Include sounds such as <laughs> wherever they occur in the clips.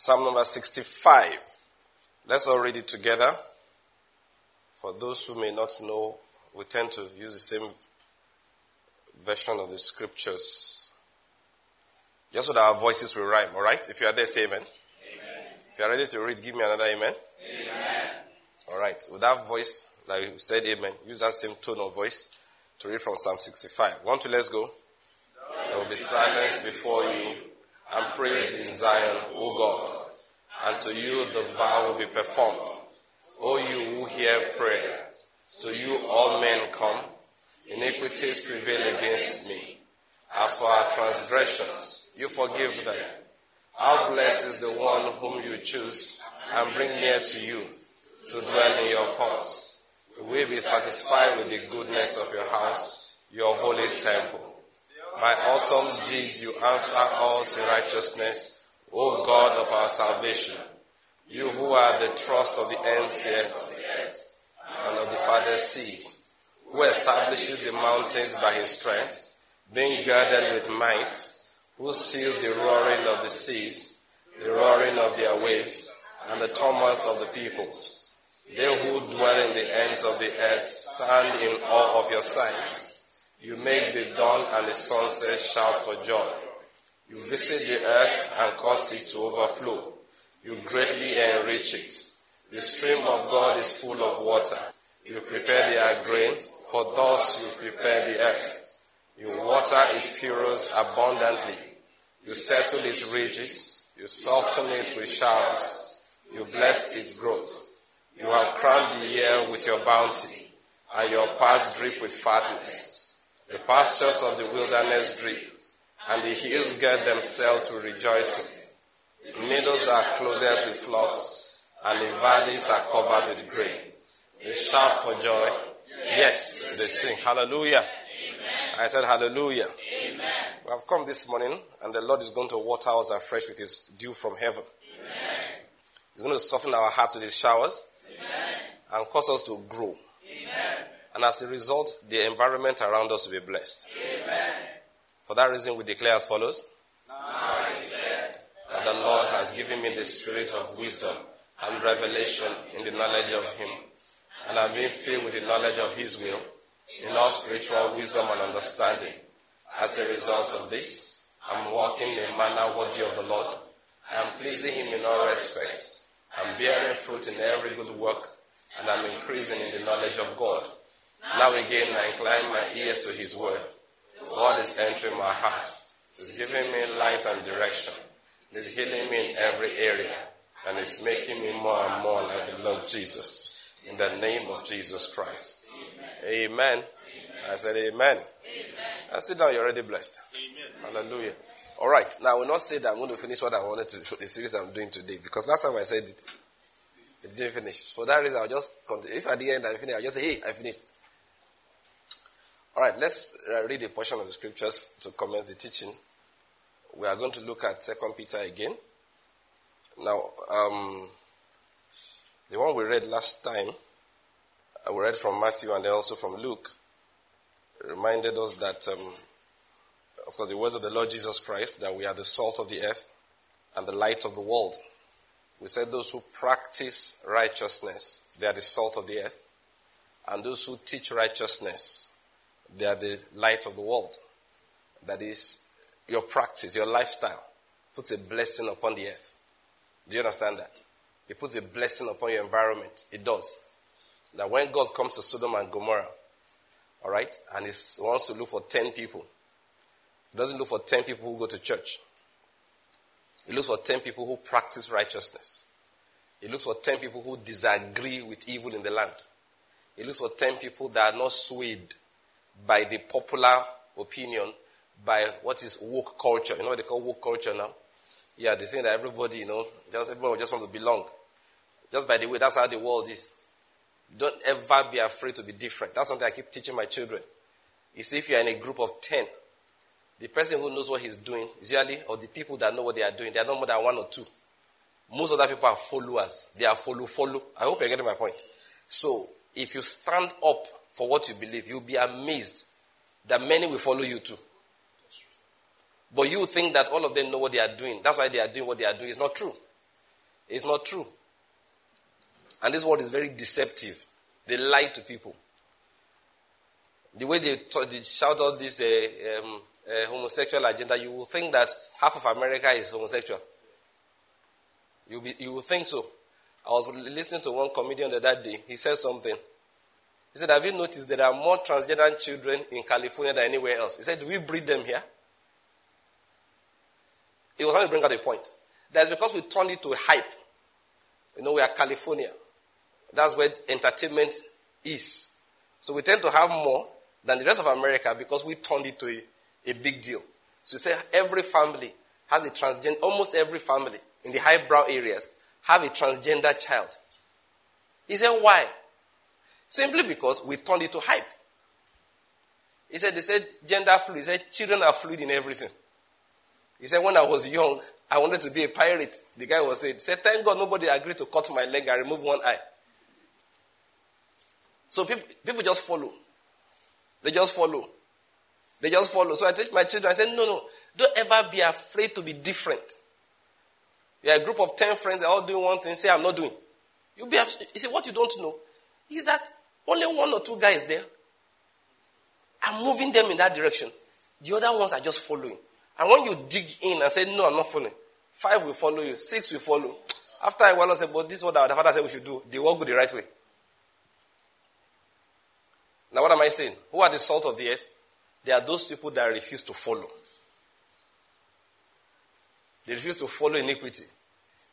Psalm number 65. Let's all read it together. For those who may not know, we tend to use the same version of the scriptures. Just so that our voices will rhyme, alright? If you are there, say amen. amen. If you are ready to read, give me another amen. Amen. Alright, with that voice, like you said amen, use that same tone of voice to read from Psalm 65. One, two, let's go. There will be silence before you and praise in Zion, O God. And to you the vow will be performed. O you who hear prayer, to you all men come. Iniquities prevail against me. As for our transgressions, you forgive them. How blessed is the one whom you choose and bring near to you to dwell in your courts. We be satisfied with the goodness of your house, your holy temple. By awesome deeds you answer us in righteousness, O God of our salvation. You who are the trust of the ends earth and of the farthest seas, who establishes the mountains by his strength, being girded with might, who stills the roaring of the seas, the roaring of their waves, and the tumult of the peoples. They who dwell in the ends of the earth stand in awe of your signs. You make the dawn and the sunset shout for joy. You visit the earth and cause it to overflow. You greatly enrich it. The stream of God is full of water. You prepare their grain, for thus you prepare the earth. You water its furrows abundantly. You settle its ridges. You soften it with showers. You bless its growth. You have crowned the year with your bounty, and your paths drip with fatness. The pastures of the wilderness drip, and the hills gird themselves with rejoicing. Meadows are clothed with flocks, and the valleys are covered with grain. They shout for joy. Yes, they sing. Hallelujah. I said hallelujah. Amen. We have come this morning, and the Lord is going to water us afresh with His dew from heaven. Amen. He's going to soften our hearts with His showers Amen. and cause us to grow. And as a result, the environment around us will be blessed. Amen. For that reason, we declare as follows that the Lord has given me the spirit of wisdom and revelation in the knowledge of Him. And I'm being filled with the knowledge of His will in all spiritual wisdom and understanding. As a result of this, I'm walking in a manner worthy of the Lord. I am pleasing Him in all respects. I'm bearing fruit in every good work, and I'm increasing in the knowledge of God. Now again, I incline my ears to His word. God is entering my heart. He's giving me light and direction. He's healing me in every area. And it's making me more and more like the Lord Jesus. In the name of Jesus Christ. Amen. amen. I said amen. amen. I sit down, you're already blessed. Amen. Hallelujah. All right. Now, I will not say that I'm going to finish what I wanted to do, the series I'm doing today, because last time I said it, it didn't finish. For that reason, I'll just continue. If at the end I finish, I'll just say, hey, I finished. All right, let's uh, read a portion of the scriptures to commence the teaching. We are going to look at Second Peter again. Now, um, the one we read last time, uh, we read from Matthew and then also from Luke, reminded us that, um, of course, the words of the Lord Jesus Christ, that we are the salt of the earth and the light of the world. We said those who practice righteousness, they are the salt of the earth, and those who teach righteousness, they are the light of the world. That is, your practice, your lifestyle puts a blessing upon the earth. Do you understand that? It puts a blessing upon your environment. It does. That when God comes to Sodom and Gomorrah, all right, and he wants to look for 10 people, he doesn't look for 10 people who go to church. He looks for 10 people who practice righteousness. He looks for 10 people who disagree with evil in the land. He looks for 10 people that are not swayed by the popular opinion, by what is woke culture. You know what they call woke culture now? Yeah, they think that everybody, you know, just everybody just wants to belong. Just by the way, that's how the world is. Don't ever be afraid to be different. That's something I keep teaching my children. You see, if you're in a group of 10, the person who knows what he's doing is usually, or the people that know what they are doing, they are not more than one or two. Most other people are followers. They are follow, follow. I hope you're getting my point. So, if you stand up for what you believe, you'll be amazed that many will follow you too. But you think that all of them know what they are doing. That's why they are doing what they are doing. It's not true. It's not true. And this world is very deceptive. They lie to people. The way they, talk, they shout out this uh, um, uh, homosexual agenda, you will think that half of America is homosexual. You, be, you will think so. I was listening to one comedian the other day. He said something. He said, Have you noticed there are more transgender children in California than anywhere else? He said, Do we breed them here? He was trying to bring out a point. That's because we turned it to a hype. You know, we are California. That's where entertainment is. So we tend to have more than the rest of America because we turned it to a, a big deal. So you say every family has a transgender, almost every family in the highbrow areas have a transgender child. He said, why? Simply because we turned it to hype. He said, they said gender fluid. He said children are fluid in everything. He said, when I was young, I wanted to be a pirate. The guy was saying, said, thank God nobody agreed to cut my leg and remove one eye. So people, people just follow. They just follow. They just follow. So I teach my children, I said, no, no, don't ever be afraid to be different. You're a group of 10 friends, they're all doing one thing, say, I'm not doing. You'll be, you see, what you don't know is that only one or two guys there I'm moving them in that direction. The other ones are just following. And when you dig in and say, No, I'm not following, five will follow you, six will follow. After a while, I say, But this is what our father said we should do. They walk go the right way. Now, what am I saying? Who are the salt of the earth? They are those people that refuse to follow. They refuse to follow iniquity.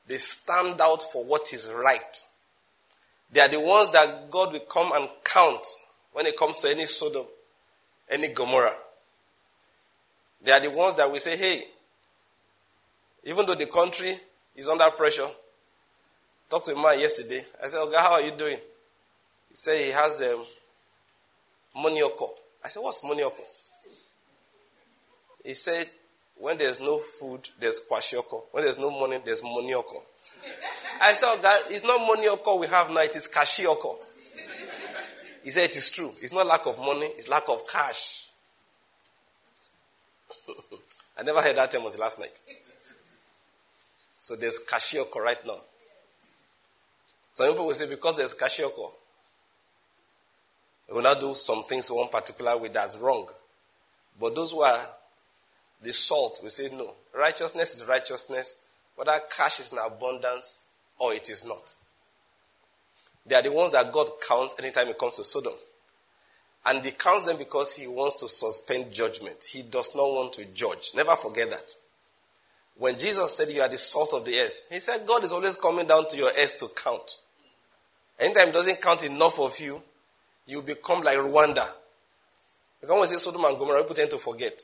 They stand out for what is right. They are the ones that God will come and count when it comes to any Sodom, any Gomorrah. They are the ones that we say, hey, even though the country is under pressure, talked to a man yesterday. I said, Okay, how are you doing? He said he has um, monioko. I said, What's monioko? He said, When there's no food, there's kwashiorkor. When there's no money, there's monioko. I said, God, it's not monioko we have now, it is kashioko. He said, It is true. It's not lack of money, it's lack of cash. <laughs> I never heard that term until last night. So there's kashioko right now. Some people will say because there's kashioko, we will not do some things one particular way that's wrong. But those who are the salt, we say no. Righteousness is righteousness, whether cash is in abundance or it is not. They are the ones that God counts anytime it comes to Sodom. And he counts them because he wants to suspend judgment. He does not want to judge. Never forget that. When Jesus said you are the salt of the earth, he said God is always coming down to your earth to count. Anytime he doesn't count enough of you, you become like Rwanda. Because when we say Sodom and Gomorrah, people tend to forget.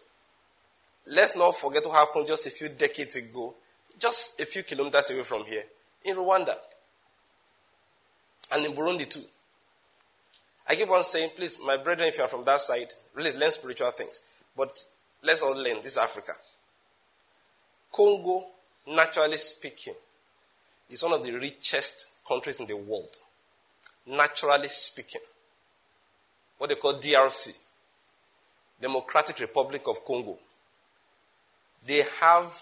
Let's not forget what happened just a few decades ago, just a few kilometers away from here, in Rwanda. And in Burundi too. I keep on saying, please, my brethren, if you are from that side, please learn spiritual things. But let's all learn. This is Africa. Congo, naturally speaking, is one of the richest countries in the world. Naturally speaking. What they call DRC, Democratic Republic of Congo. They have,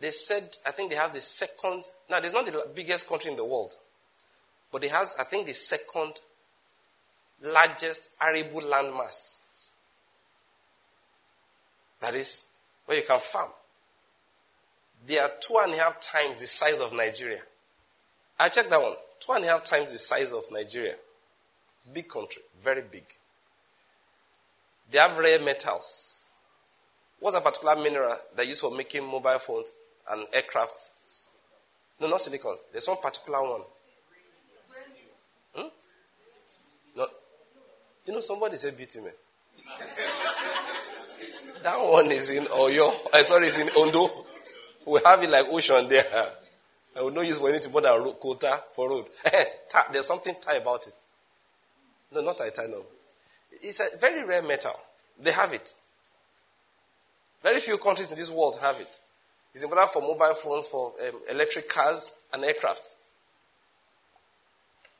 they said, I think they have the second, now it's not the biggest country in the world, but it has, I think, the second largest arable landmass. That is where you can farm. They are two and a half times the size of Nigeria. I checked that one. Two and a half times the size of Nigeria. Big country, very big. They have rare metals. What's a particular mineral that used for making mobile phones and aircrafts? No, not silicon. There's one particular one. You know, somebody said bitumen. <laughs> that one is in Oyo. Uh, sorry, it's in Ondo. We have it like ocean there. <laughs> I will not use for anything but than quota for road. <laughs> Eh, there's something Thai about it. No, not titanium. It's a very rare metal. They have it. Very few countries in this world have it. It's important for mobile phones, for um, electric cars, and aircrafts.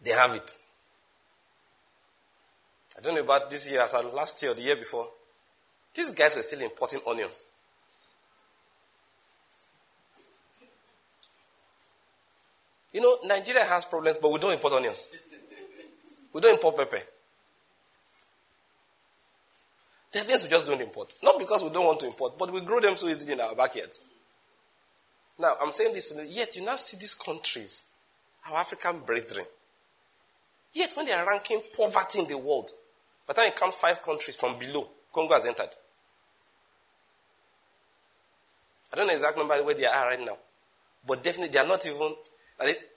They have it. I don't know about this year, as last year or the year before. These guys were still importing onions. You know, Nigeria has problems, but we don't import onions. We don't import pepper. There are things we just don't import. Not because we don't want to import, but we grow them so easily in our backyards. Now, I'm saying this, yet you now see these countries, our African brethren, yet when they are ranking poverty in the world, by the time you count five countries from below, Congo has entered. I don't know exactly where they are right now, but definitely they are not even.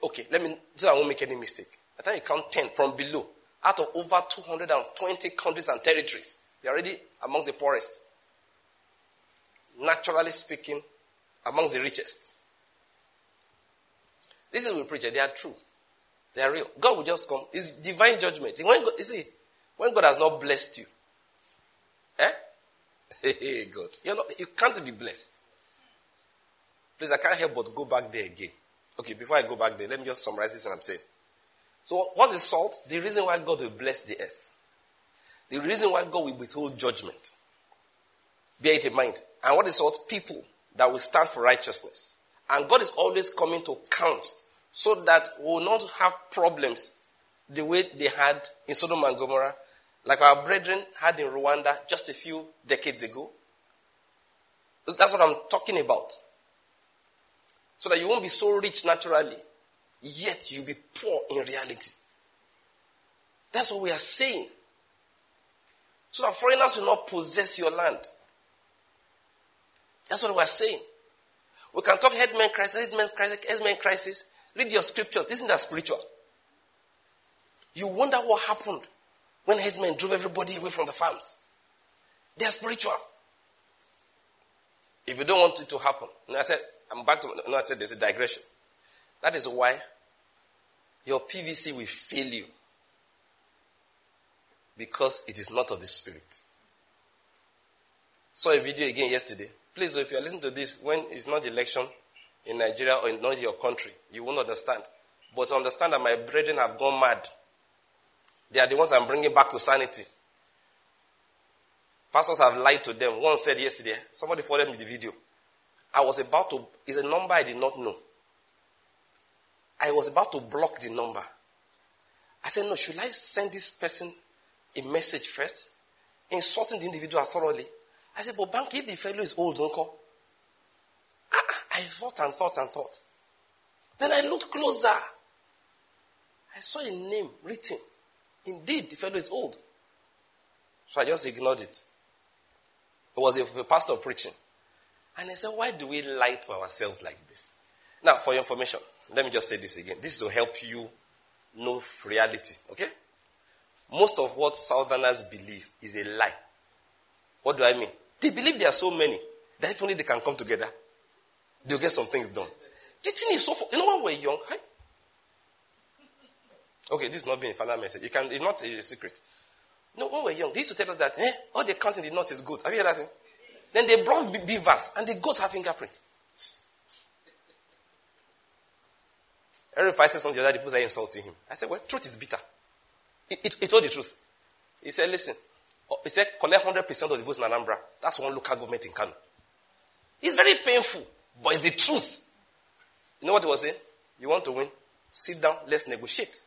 Okay, let me, so I won't make any mistake. By the time you count 10 from below, out of over 220 countries and territories, they're already among the poorest. Naturally speaking, amongst the richest. This is we preach. They are true. They are real. God will just come. It's divine judgment. When God, you see, when God has not blessed you, eh? <laughs> Hey, God. You're not, you can't be blessed. Please, I can't help but go back there again. Okay, before I go back there, let me just summarize this and I'm saying. So, what is salt? The reason why God will bless the earth. The reason why God will withhold judgment. Bear it in mind. And what is salt? People that will stand for righteousness. And God is always coming to count so that we will not have problems the way they had in Sodom and Gomorrah, like our brethren had in Rwanda just a few decades ago. That's what I'm talking about. So that you won't be so rich naturally, yet you'll be poor in reality. That's what we are saying. So that foreigners will not possess your land. That's what we're saying. We can talk headman crisis, headman crisis, headman crisis. Read your scriptures. Isn't that spiritual? You wonder what happened when herdsmen drove everybody away from the farms. They are spiritual. If you don't want it to happen, and I said, I'm back to, no, I said there's a digression. That is why your PVC will fail you because it is not of the spirit. Saw a video again yesterday. Please, if you are listening to this when it's not election in Nigeria or in not your country, you won't understand. But understand that my brethren have gone mad. They are the ones I'm bringing back to sanity. Pastors have lied to them. One said yesterday, somebody forwarded me the video. I was about to, it's a number I did not know. I was about to block the number. I said, no, should I send this person a message first? Insulting the individual thoroughly. I said, but Bank, if the fellow is old, uncle. I, thought and thought and thought. Then I looked closer. I saw a name written. Indeed, the fellow is old. So I just ignored it. It was a, pastor preaching. And I said, why do we lie to ourselves like this? Now, for your information, let me just say this again. This is to help you know reality, okay? Most of what Southerners believe is a lie. What do I mean? They believe there are so many that if only they can come together, they'll get some things done. The thing is so. You know, when we're young, hi? Okay, this is not being a final message. You can. It's not a secret. No, when we're young, they used to tell us that eh, all the count in the north is good. Have you heard that thing? Then they brought beavers, and the goats have fingerprints. Every if I say something the other, people are insulting him. I said, Well, truth is bitter. He told the truth. He said, Listen, Oh, he said, collect 100% of the votes in Anambra. That's one local government in Kano. It's very painful, but it's the truth. You know what he was saying? You want to win? Sit down, let's negotiate.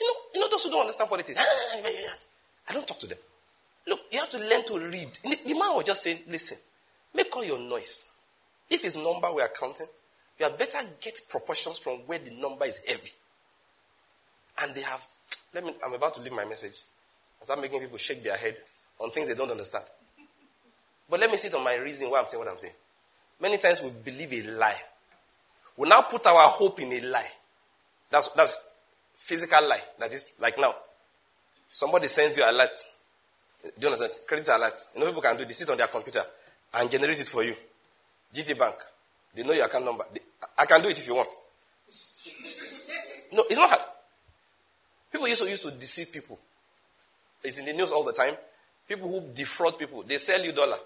You know, you know those who don't understand politics. Ah, ah, ah, I don't talk to them. Look, you have to learn to read. The man was just saying, listen, make all your noise. If it's number we are counting, you had better get proportions from where the number is heavy. And they have, let me, I'm about to leave my message I start making people shake their head on things they don't understand. But let me sit on my reason why I'm saying what I'm saying. Many times we believe a lie. We now put our hope in a lie. That's, that's physical lie. That is like now. Somebody sends you a alert. Do you understand? Credit alert. You know people can do this. Sit on their computer and generate it for you. GT Bank. They know your account number. They, I can do it if you want. No, it's not hard. People used to used to deceive people. It's in the news all the time. People who defraud people, they sell you dollar.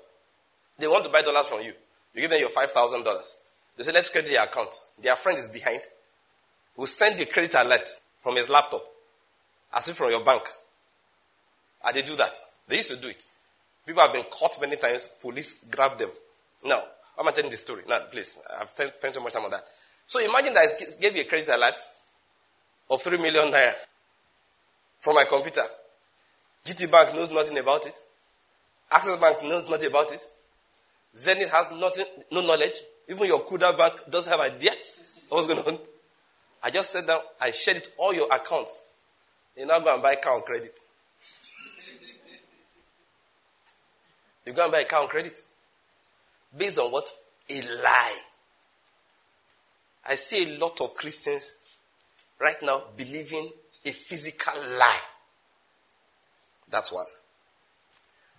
They want to buy dollars from you. You give them your five thousand dollars. They say, let's credit your account. Their friend is behind. Will send the credit alert from his laptop, as if from your bank. And they do that. They used to do it. People have been caught many times. Police grab them. Now, I'm telling the story. Now, please, I've spent too much time on that. So imagine that I gave you a credit alert of 3 million naira from my computer. GT Bank knows nothing about it. Access Bank knows nothing about it. Zenith has nothing, no knowledge. Even your Kuda Bank doesn't have idea what's going on. I just said down, I shared it all your accounts. You now go and buy on credit. you go and buy a car on credit. Based on what? A lie. I see a lot of Christians right now believing a physical lie. That's one.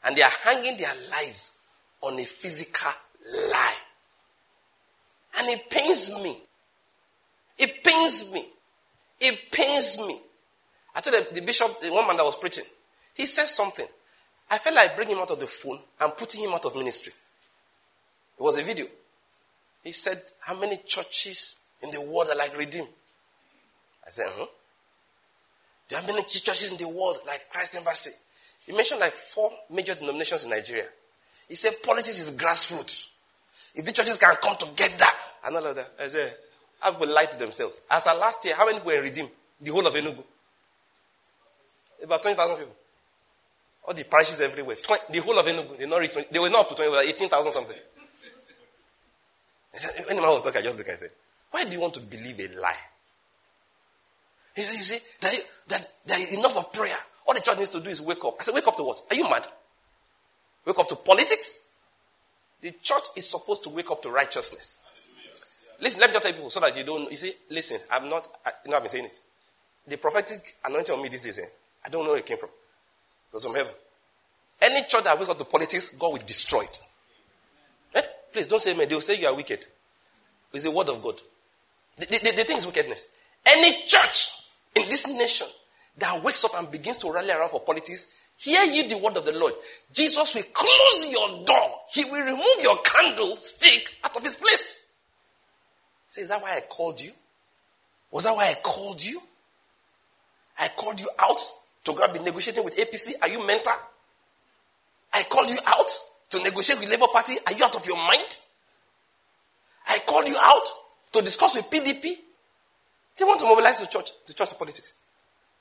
And they are hanging their lives on a physical lie. And it pains me. It pains me. It pains me. I told the, the bishop, the one man that was preaching, he said something. I felt like bringing him out of the phone and putting him out of ministry. It was a video. He said, How many churches in the world are like Redeem? I said, Huh? There are many churches in the world like Christ Embassy. He mentioned like four major denominations in Nigeria. He said politics is grassroots. If the churches can come together and all of that. I said, how people lie to themselves. As of last year, how many were redeemed? The whole of Enugu. About 20,000 people. All the parishes everywhere. 20, the whole of Enugu. They, not reached 20, they were not up to 20, they 18,000 something. I said, when the man was talking, I just looked and said, why do you want to believe a lie? He said, you see, that, that there is enough of prayer. All the church needs to do is wake up. I said, wake up to what? Are you mad? Wake up to politics? The church is supposed to wake up to righteousness. Listen, let me just tell people so that you don't. You see, listen, I'm not. I, you know, I've been saying it. The prophetic anointing on me these days, eh, I don't know where it came from. It was from heaven. Any church that wakes up to politics, God will destroy it. Eh? Please don't say me. They will say you are wicked. It's the word of God. The, the, the thing is wickedness. Any church in this nation that wakes up and begins to rally around for politics, hear ye the word of the Lord. Jesus will close your door. He will remove your candlestick out of his place. Say, is that why I called you? Was that why I called you? I called you out to go be negotiating with APC. Are you mental? I called you out to negotiate with Labour Party. Are you out of your mind? I called you out to discuss with PDP. They want to mobilize the church, the church of politics.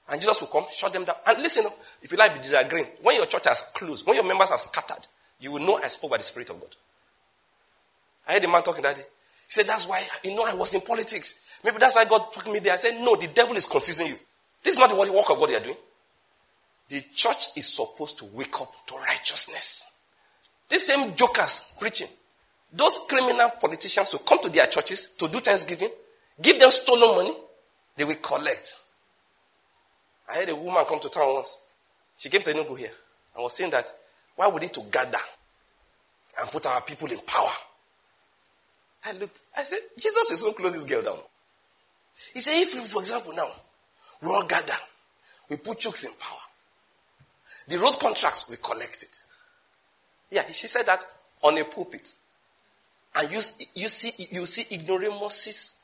And Jesus will come, shut them down. And listen, if you like be disagreeing, when your church has closed, when your members have scattered, you will know I spoke by the Spirit of God. I heard a man talking that day. He said, That's why, you know, I was in politics. Maybe that's why God took me there. I said, No, the devil is confusing you. This is not the work of God you are doing. The church is supposed to wake up to righteousness. These same jokers preaching, those criminal politicians who come to their churches to do thanksgiving, give them stolen money, they will collect. I had a woman come to town once. She came to Enugu here and was saying that why would it to gather and put our people in power? I looked, I said, Jesus will soon close this girl down. He said, if, you, for example, now, we all gather, we put chooks in power, the road contracts, we collect it. Yeah, she said that on a pulpit. And you, you see, you see ignoramuses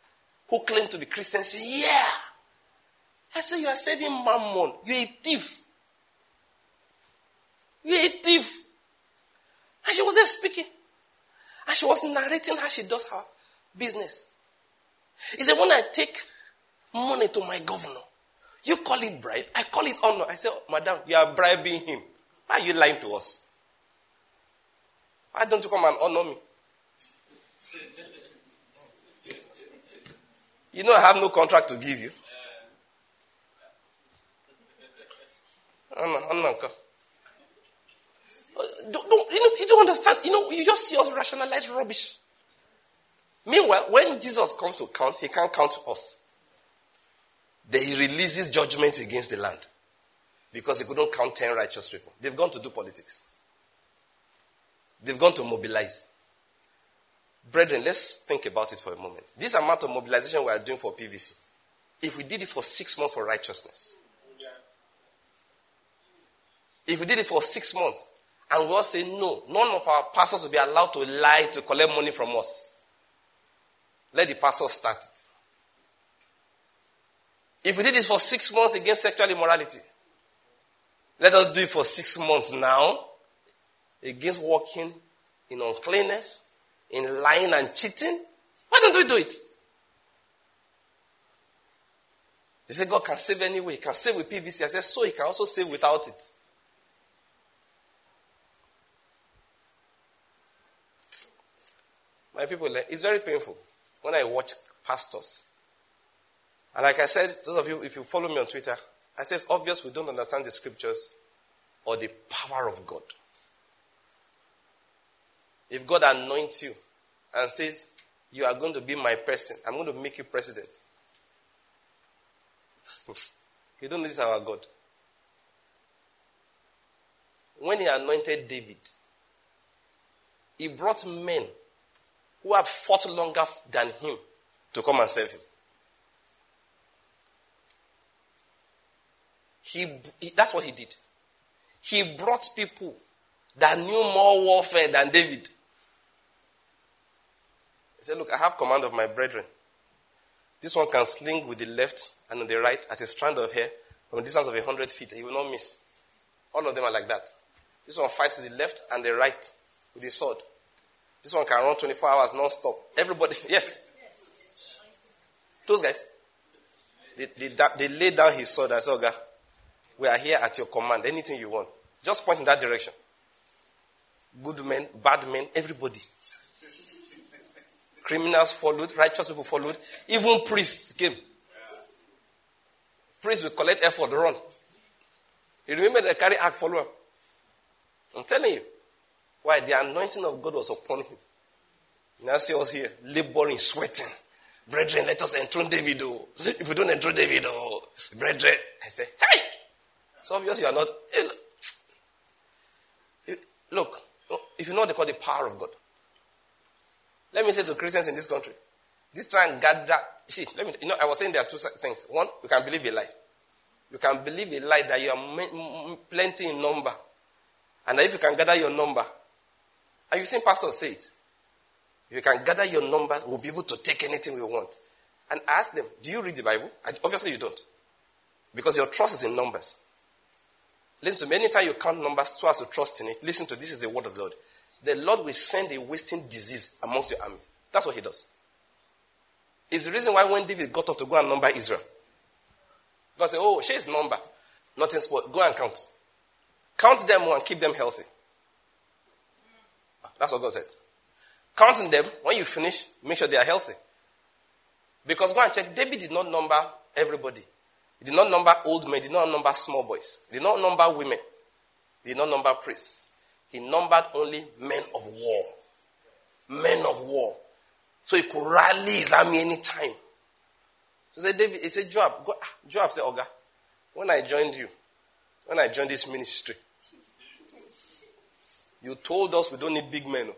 who claim to be Christians yeah. I said, you are saving mammon. You're a thief. You're a thief. And she was there speaking. And she was narrating how she does her business. He said, When I take money to my governor, you call it bribe, I call it honor. I said, oh, Madam, you are bribing him. Why are you lying to us? Why don't you come and honor me? You know, I have no contract to give you. Honor, honor, come. Don't, don't, you, know, you don't understand. You know, you just see us rationalize rubbish. Meanwhile, when Jesus comes to count, he can't count us. Then he releases judgment against the land because he couldn't count 10 righteous people. They've gone to do politics, they've gone to mobilize. Brethren, let's think about it for a moment. This amount of mobilization we are doing for PVC, if we did it for six months for righteousness, if we did it for six months, and God said, No, none of our pastors will be allowed to lie to collect money from us. Let the pastor start it. If we did this for six months against sexual immorality, let us do it for six months now against walking in uncleanness, in lying and cheating. Why don't we do it? They say God can save anyway. He can save with PVC. I said, so he can also save without it. My people, it's very painful when I watch pastors. And like I said, those of you, if you follow me on Twitter, I say it's obvious we don't understand the scriptures or the power of God. If God anoints you and says, You are going to be my person, I'm going to make you president. <laughs> you don't this our God. When he anointed David, he brought men who had fought longer than him to come and save him. He, he, that's what he did. He brought people that knew more warfare than David. He said, Look, I have command of my brethren. This one can sling with the left and on the right at a strand of hair from a distance of a hundred feet. He will not miss. All of them are like that. This one fights to the left and the right with his sword. This one can run 24 hours non-stop. Everybody, <laughs> yes. Those guys, they, they, they laid down his sword and said, we are here at your command. Anything you want. Just point in that direction. Good men, bad men, everybody. Criminals followed, righteous people followed, even priests came. Priests will collect ephod, run. You remember the carry act follower? I'm telling you. Why? The anointing of God was upon him. Now see us here, laboring, sweating. Brethren, let us enthrone David. Oh. <laughs> If we don't enthrone David, oh, brethren, I say, hey! It's obvious you are not. Look, if you know what they call the power of God. Let me say to Christians in this country, this try and gather. See, let me. You know, I was saying there are two things. One, you can believe a lie. You can believe a lie that you are plenty in number, and if you can gather your number, and you've seen pastors say it, you can gather your number, we'll be able to take anything we want. And ask them, do you read the Bible? And Obviously, you don't, because your trust is in numbers. Listen to me. Anytime you count numbers so as to trust in it, listen to this is the word of the Lord. The Lord will send a wasting disease amongst your armies. That's what he does. It's the reason why when David got up to go and number Israel, God said, Oh, she's number. Nothing sport. Go and count. Count them and keep them healthy. That's what God said. Counting them, when you finish, make sure they are healthy. Because go and check, David did not number everybody. He did not number old men, he did not number small boys, he did not number women, he did not number priests. He numbered only men of war. Men of war. So he could rally his army anytime. So he said, David, he said, Joab, go, ah, Joab said, Oga, when I joined you, when I joined this ministry, you told us we don't need big men.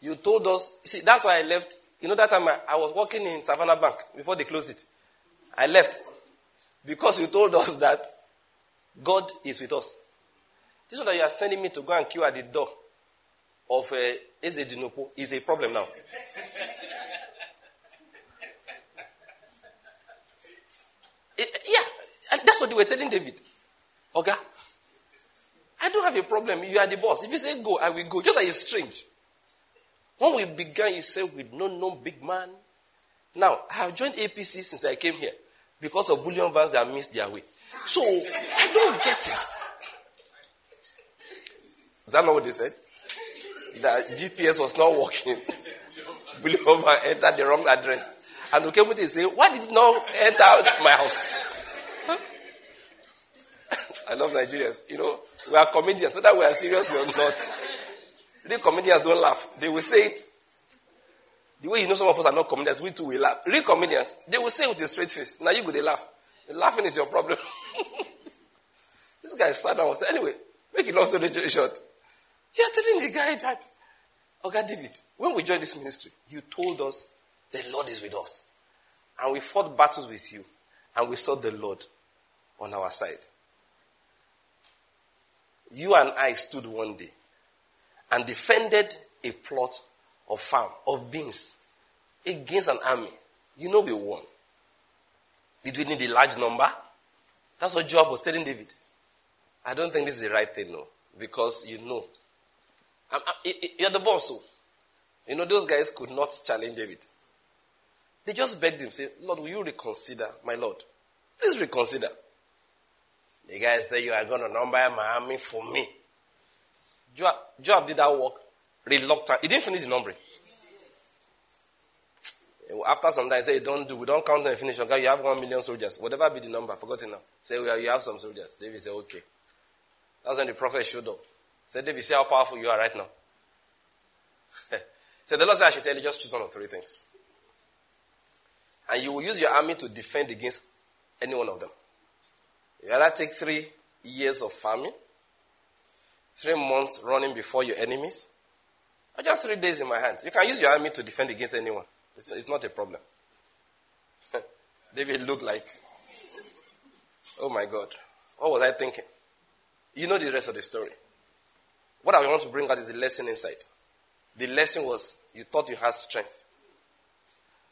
You told us, see, that's why I left you know, that time I, I was working in Savannah Bank before they closed it. I left because you told us that God is with us. This one that you are sending me to go and queue at the door of uh, Ezedinopo is a problem now. it, <laughs> yeah, and that's what they were telling David. Okay, I don't have a problem. You are the boss. If you say go, I will go. Just like it's strange. When we began, you said we don't know big man. Now, I have joined APC since I came here because of bullion vans that missed their way. So, I don't get it. Is that not what they said? That GPS was not working. <laughs> bullion van entered the wrong address. And Ukemute say, why did it not enter my house? I love Nigerians. You know, we are comedians, whether we are serious or not. Real comedians don't laugh. They will say it. The way you know some of us are not comedians, we too will laugh. Real comedians, they will say it with a straight face. Now you go, they laugh. The laughing is your problem. <laughs> this guy sat down and said, anyway, make it long story short. You are telling the guy that, oh David, when we joined this ministry, you told us the Lord is with us. And we fought battles with you. And we saw the Lord on our side. You and I stood one day and defended a plot of farm, of beans, against an army. You know we won. Did we need a large number? That's what Joab was telling David. I don't think this is the right thing, no. Because you know. I'm, I'm, you're the boss, so. You know, those guys could not challenge David. They just begged him, say, Lord, will you reconsider, my Lord? Please reconsider. The guy said, You are going to number my army for me. Joab, Joab did that work reluctant. He didn't finish the numbering. After some time, he said, Don't do, we don't count and finish. Okay, you have one million soldiers. Whatever be the number, forgotten now. Say, well, you have some soldiers. David said, Okay. That's when the prophet showed up. Said, David, see how powerful you are right now. <laughs> said, The Lord said, I should tell you, just choose one of three things. And you will use your army to defend against any one of them. You either take three years of farming, three months running before your enemies, or just three days in my hands. You can use your army to defend against anyone. It's, it's not a problem. <laughs> David looked like, oh my God, what was I thinking? You know the rest of the story. What I want to bring out is the lesson inside. The lesson was you thought you had strength.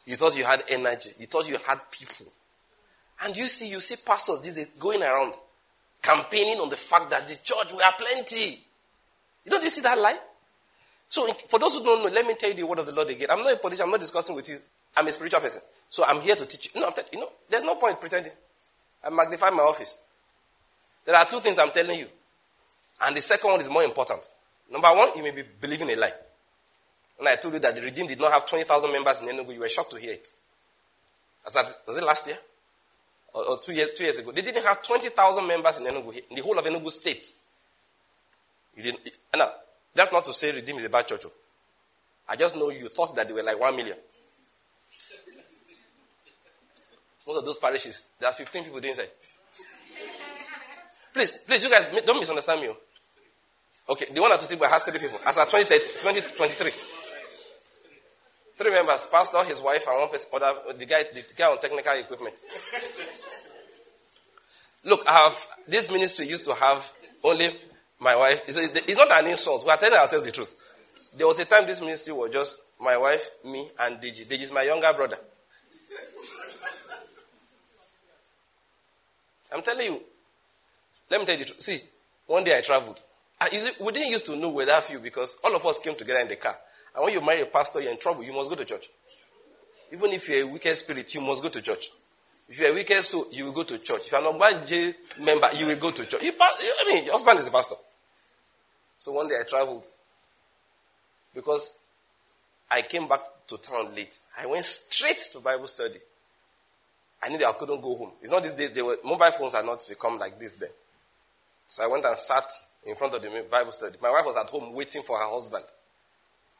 You thought you had energy. You thought you had people. And you see, you see pastors these days going around campaigning on the fact that the church, we are plenty. You don't you see that lie? So, for those who don't know, let me tell you the word of the Lord again. I'm not a politician, I'm not discussing with you. I'm a spiritual person. So, I'm here to teach you. No, you know, there's no point pretending. I magnify my office. There are two things I'm telling you. And the second one is more important. Number one, you may be believing a lie. When I told you that the Redeemed did not have 20,000 members in Enugu, you were shocked to hear it. Was, that, was it last year? Or, or, two, years, two years ago? They didn't have 20,000 members in Enugu, in the whole of Enugu state. You didn't, now, that's not to say Redeem is a bad church. Oh. I just know you thought that they were like 1 million. Most of those parishes, there are 15 people inside. Please, please, you guys, don't misunderstand me. Oh. Okay, the one at Tutiba has three people. As at 2023. Three members, pastor, his wife, and one person, other, the guy, the guy on technical equipment. Look, I have, this ministry used to have only my wife. It's, it's not an insult. We are telling ourselves the truth. There was a time this ministry was just my wife, me, and Digi. Digi is my younger brother. I'm telling you. Let me tell you the truth. See, one day I traveled. I, we didn't used to know that few because all of us came together in the car. And when you marry a pastor, you're in trouble. You must go to church. Even if you're a wicked spirit, you must go to church. If you're a wicked soul, you will go to church. If you're an Ogbanje member, you will go to church. You I mean, your husband is a pastor. So one day I traveled because I came back to town late. I went straight to Bible study. I knew that I couldn't go home. It's not these days, they were, mobile phones are not become like this then. So I went and sat in front of the Bible study. My wife was at home waiting for her husband.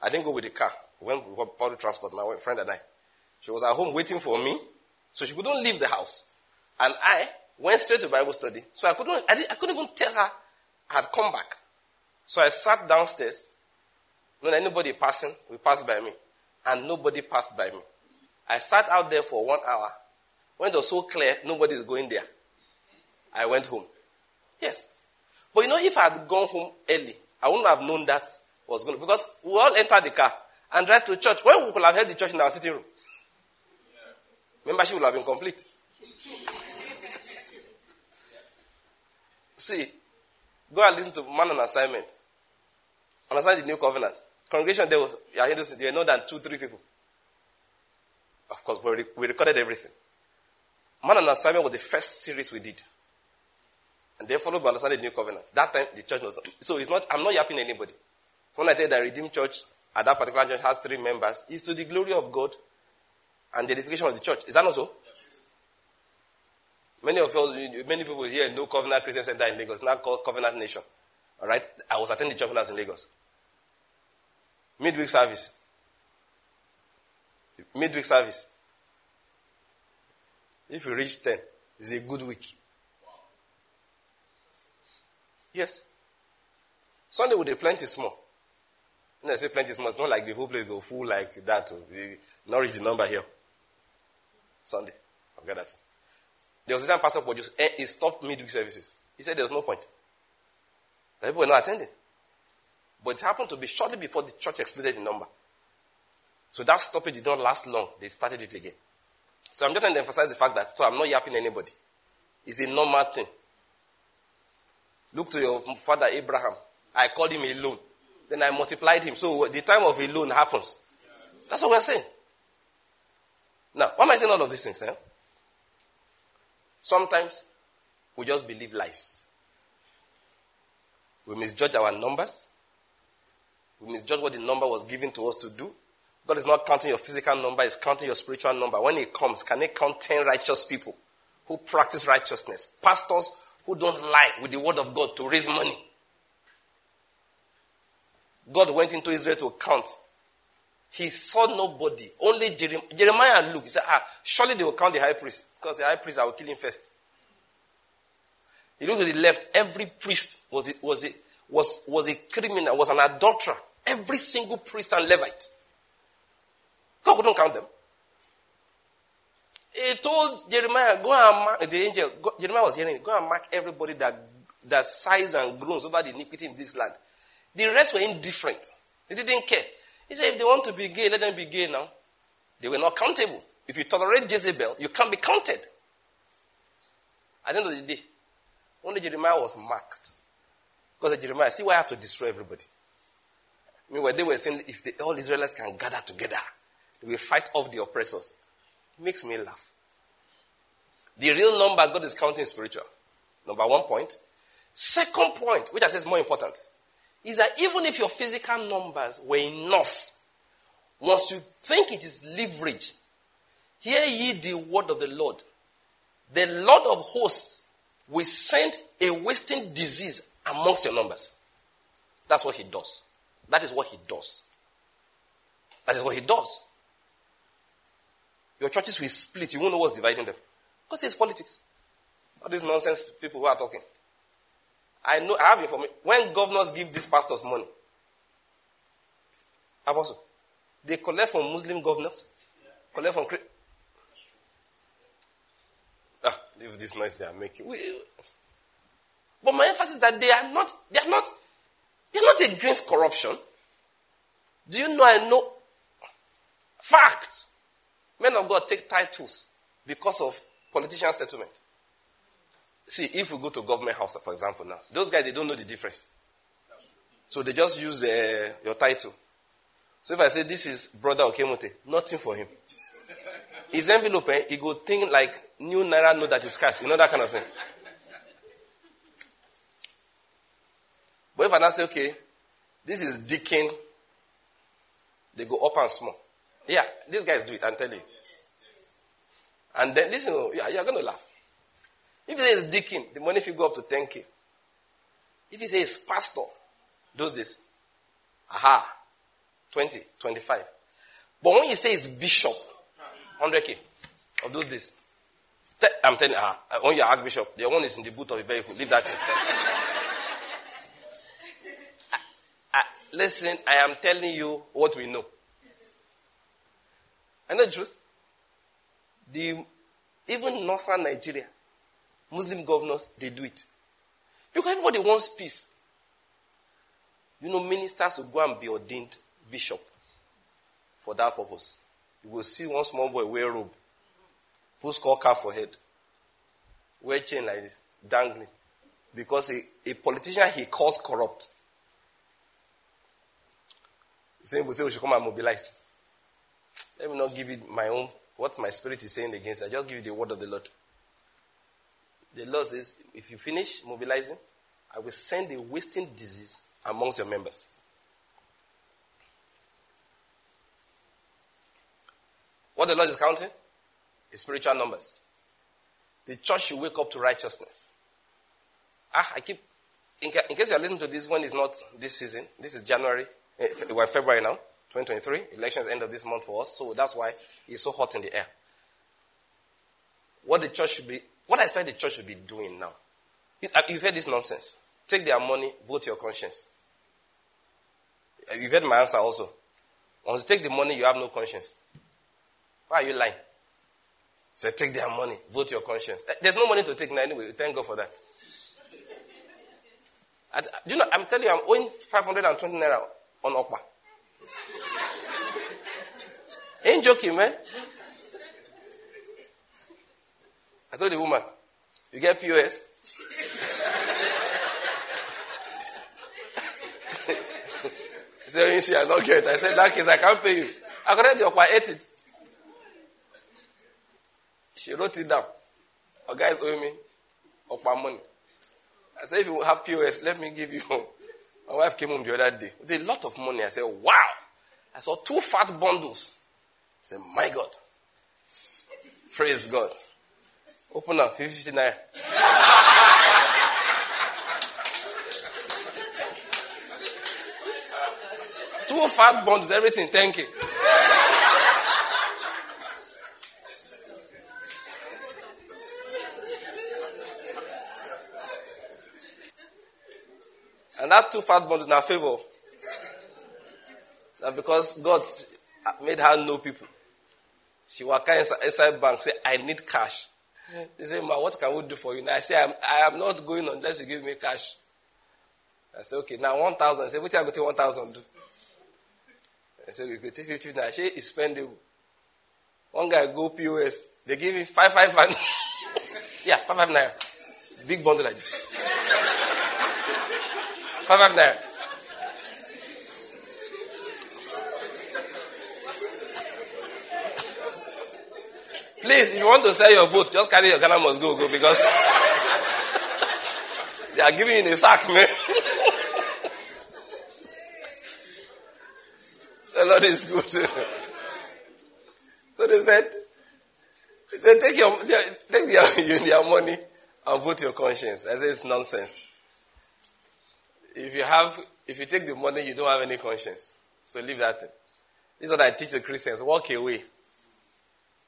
I didn't go with the car. We went with public transport, my friend and I. She was at home waiting for me. So she couldn't leave the house. And I went straight to Bible study. So I couldn't, I, I couldn't even tell her I had come back. So I sat downstairs. When anybody passing, we passed by me. And nobody passed by me. I sat out there for one hour. When it was so clear, nobody is going there. I went home. Yes. But you know, if I had gone home early, I wouldn't have known that was going because we all entered the car and drive to church. When we could have held the church in our sitting room. Membership would have been complete. See, go and listen to Man on Assignment. Understand the new covenant. Congregation, they will, yeah, there were more than two, three people. Of course, we, we recorded everything. Man on Assignment was the first series we did. And they followed by Understand the New Covenant. That time, the church was not. So it's not, I'm not yapping anybody. When I tell you that Redeemed Church at that particular church has three members, it's to the glory of God and the edification of the church. Is that not so? Many of us, many people here know Covenant Christian Center in Lagos, now called Covenant Nation. All right? I was attending church when I was in Lagos. Midweek service. Midweek service. If you reach 10, it's a good week. Yes. Sunday would be plenty small. When I say plenty it's not like the whole place go full like that. We not reach the number here. Sunday. Forget that. There was a time Pastor just eh, he stopped midweek services. He said there's no point. The people were not attending. But it happened to be shortly before the church exploded in number. So that stoppage did not last long. They started it again. So I'm just trying to emphasize the fact that so I'm not yapping anybody. It's a normal thing. Look to your father Abraham. I called him alone. Then I multiplied him. So the time of a loan happens. That's what we're saying. Now, why am I saying all of these things? Eh? Sometimes we just believe lies. We misjudge our numbers. We misjudge what the number was given to us to do. God is not counting your physical number, He's counting your spiritual number. When He comes, can He count 10 righteous people who practice righteousness? Pastors who don't lie with the word of God to raise money. God went into Israel to count. He saw nobody, only Jeremiah and Luke. He said, Ah, surely they will count the high priest, because the high priest I will kill him first. He looked to the left, every priest was a, was a, was, was a criminal, was an adulterer. Every single priest and Levite. God couldn't count them. He told Jeremiah, go and mark, the angel, go, Jeremiah was hearing go and mark everybody that, that sighs and groans over the iniquity in this land. The rest were indifferent. They didn't care. He said, if they want to be gay, let them be gay now. They were not countable. If you tolerate Jezebel, you can't be counted. At the end of the day, only Jeremiah was marked. Because Jeremiah, see why I have to destroy everybody. Meanwhile, they were saying if the, all Israelites can gather together, we fight off the oppressors. It makes me laugh. The real number God is counting is spiritual. Number one point. Second point, which I say is more important, is that even if your physical numbers were enough, once you think it is leverage, hear ye the word of the Lord. The Lord of hosts will send a wasting disease amongst your numbers. That's what he does. That is what he does. That is what he does. Your churches will split. You won't know what's dividing them. Because it's politics. All these nonsense people who are talking. I know, I have information. When governors give these pastors money, Apostle, they collect from Muslim governors, collect from. Ah, leave this noise they are making. But my emphasis is that they are not, they are not, they are not against corruption. Do you know? I know. Fact. Men of God take titles because of politician settlement. See, if we go to government house, for example, now, those guys, they don't know the difference. So they just use uh, your title. So if I say this is brother Okemote, nothing for him. His envelope, eh, he go think like new naira know that is cash, you know that kind of thing. But if I now say, okay, this is Deacon, they go up and small. Yeah, these guys do it, I'm telling you. And then, listen, yeah, you're going to laugh. If he says deacon, the money will go up to 10k. If he says pastor, does this. aha, 20, 25. But when he says bishop, 100k of those days. I'm telling you, ah, when you're archbishop, the one is in the boot of a vehicle. Leave that I, I, <laughs> ah, ah, listen, I am telling you what we know. And the truth, the even northern Nigeria, Muslim governors, they do it. Because everybody wants peace. You know, ministers will go and be ordained bishop for that purpose. You will see one small boy wear robe, put skull cap for head, wear chain like this, dangling. Because a, a politician he calls corrupt. Same will say we should come and mobilize. Let me not give you my own, what my spirit is saying against. I just give you the word of the Lord. The Lord says, if you finish mobilizing, I will send a wasting disease amongst your members. What the Lord is counting is spiritual numbers. The church should wake up to righteousness. Ah, I keep, in, in case you're listening to this one, it's not this season, this is January, eh, we're February now, 2023. Elections end of this month for us, so that's why it's so hot in the air. What the church should be what I expect the church should be doing now. Uh, you've heard this nonsense. Take their money, vote your conscience. Uh, you've heard my answer also. Once you take the money, you have no conscience. Why are you lying? So take their money, vote your conscience. Uh, there's no money to take now anyway. Thank God for that. I, do you know, I'm telling you, I'm owing 520 naira on Okpa. Ain't joking, man. I told the woman, you get POS? Said, you see, I don't get it. I said, that case, I can't pay you. I got your ate it. She wrote it down. A guy is owing me of my money. I said, if you have POS, let me give you. My wife came home the other day with a lot of money. I said, wow. I saw two fat bundles. I said, my God. Praise God. Open up, 50 naira. two fat bundles, everything, thank you. And that two fat bundles her favor. That because God made her know people. She walked inside, inside bank, say, I need cash. They say, Ma, what can we do for you? And I say, I'm, I am not going unless you give me cash. I say, okay, now 1,000. I say, what are you going to 1,000 do? I say, we go take 50 now. She is spendable. One guy go POS. They give me 5, 5, and <laughs> yeah, 5, 5 naira. Big bundle like this. 5, 5 naira. Please, if you want to sell your vote, just carry your Ghana must go, go because they are giving you a sack, man. <laughs> the Lord is good. so they said, they said take your take your, <laughs> your money and vote your conscience. I said it's nonsense. If you have if you take the money, you don't have any conscience. So leave that thing. This is what I teach the Christians. Walk away.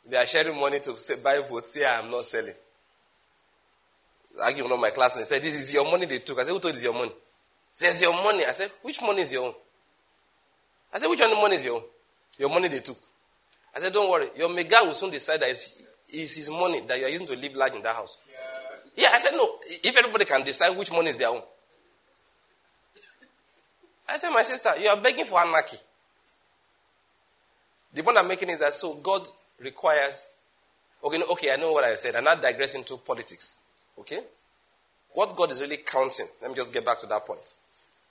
They are sharing money to buy votes. Say, I'm not selling. One of my classmates. Said, This is your money they took. I said, Who told you it's your money? He says, Your money. I said, Which money is your own? I said, Which one of money is your own? Your money they took. I said, Don't worry. Your mega will soon decide that it's, it's his money that you are using to live large in that house. Yeah. yeah, I said, No. If everybody can decide which money is their own. I said, My sister, you are begging for anarchy. The point I'm making is that so God requires. Okay, okay, I know what I said. I'm not digressing to politics. Okay? What God is really counting, let me just get back to that point.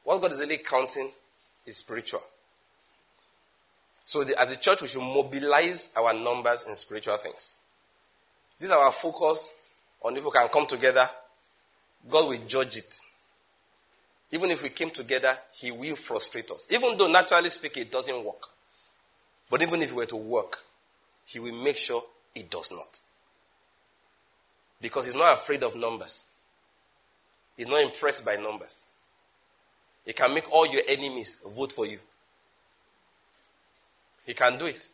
What God is really counting is spiritual. So, the, as a church, we should mobilize our numbers in spiritual things. This is our focus on if we can come together, God will judge it. Even if we came together, He will frustrate us. Even though, naturally speaking, it doesn't work. But even if we were to work, he will make sure it does not. Because he's not afraid of numbers. He's not impressed by numbers. He can make all your enemies vote for you. He can do it.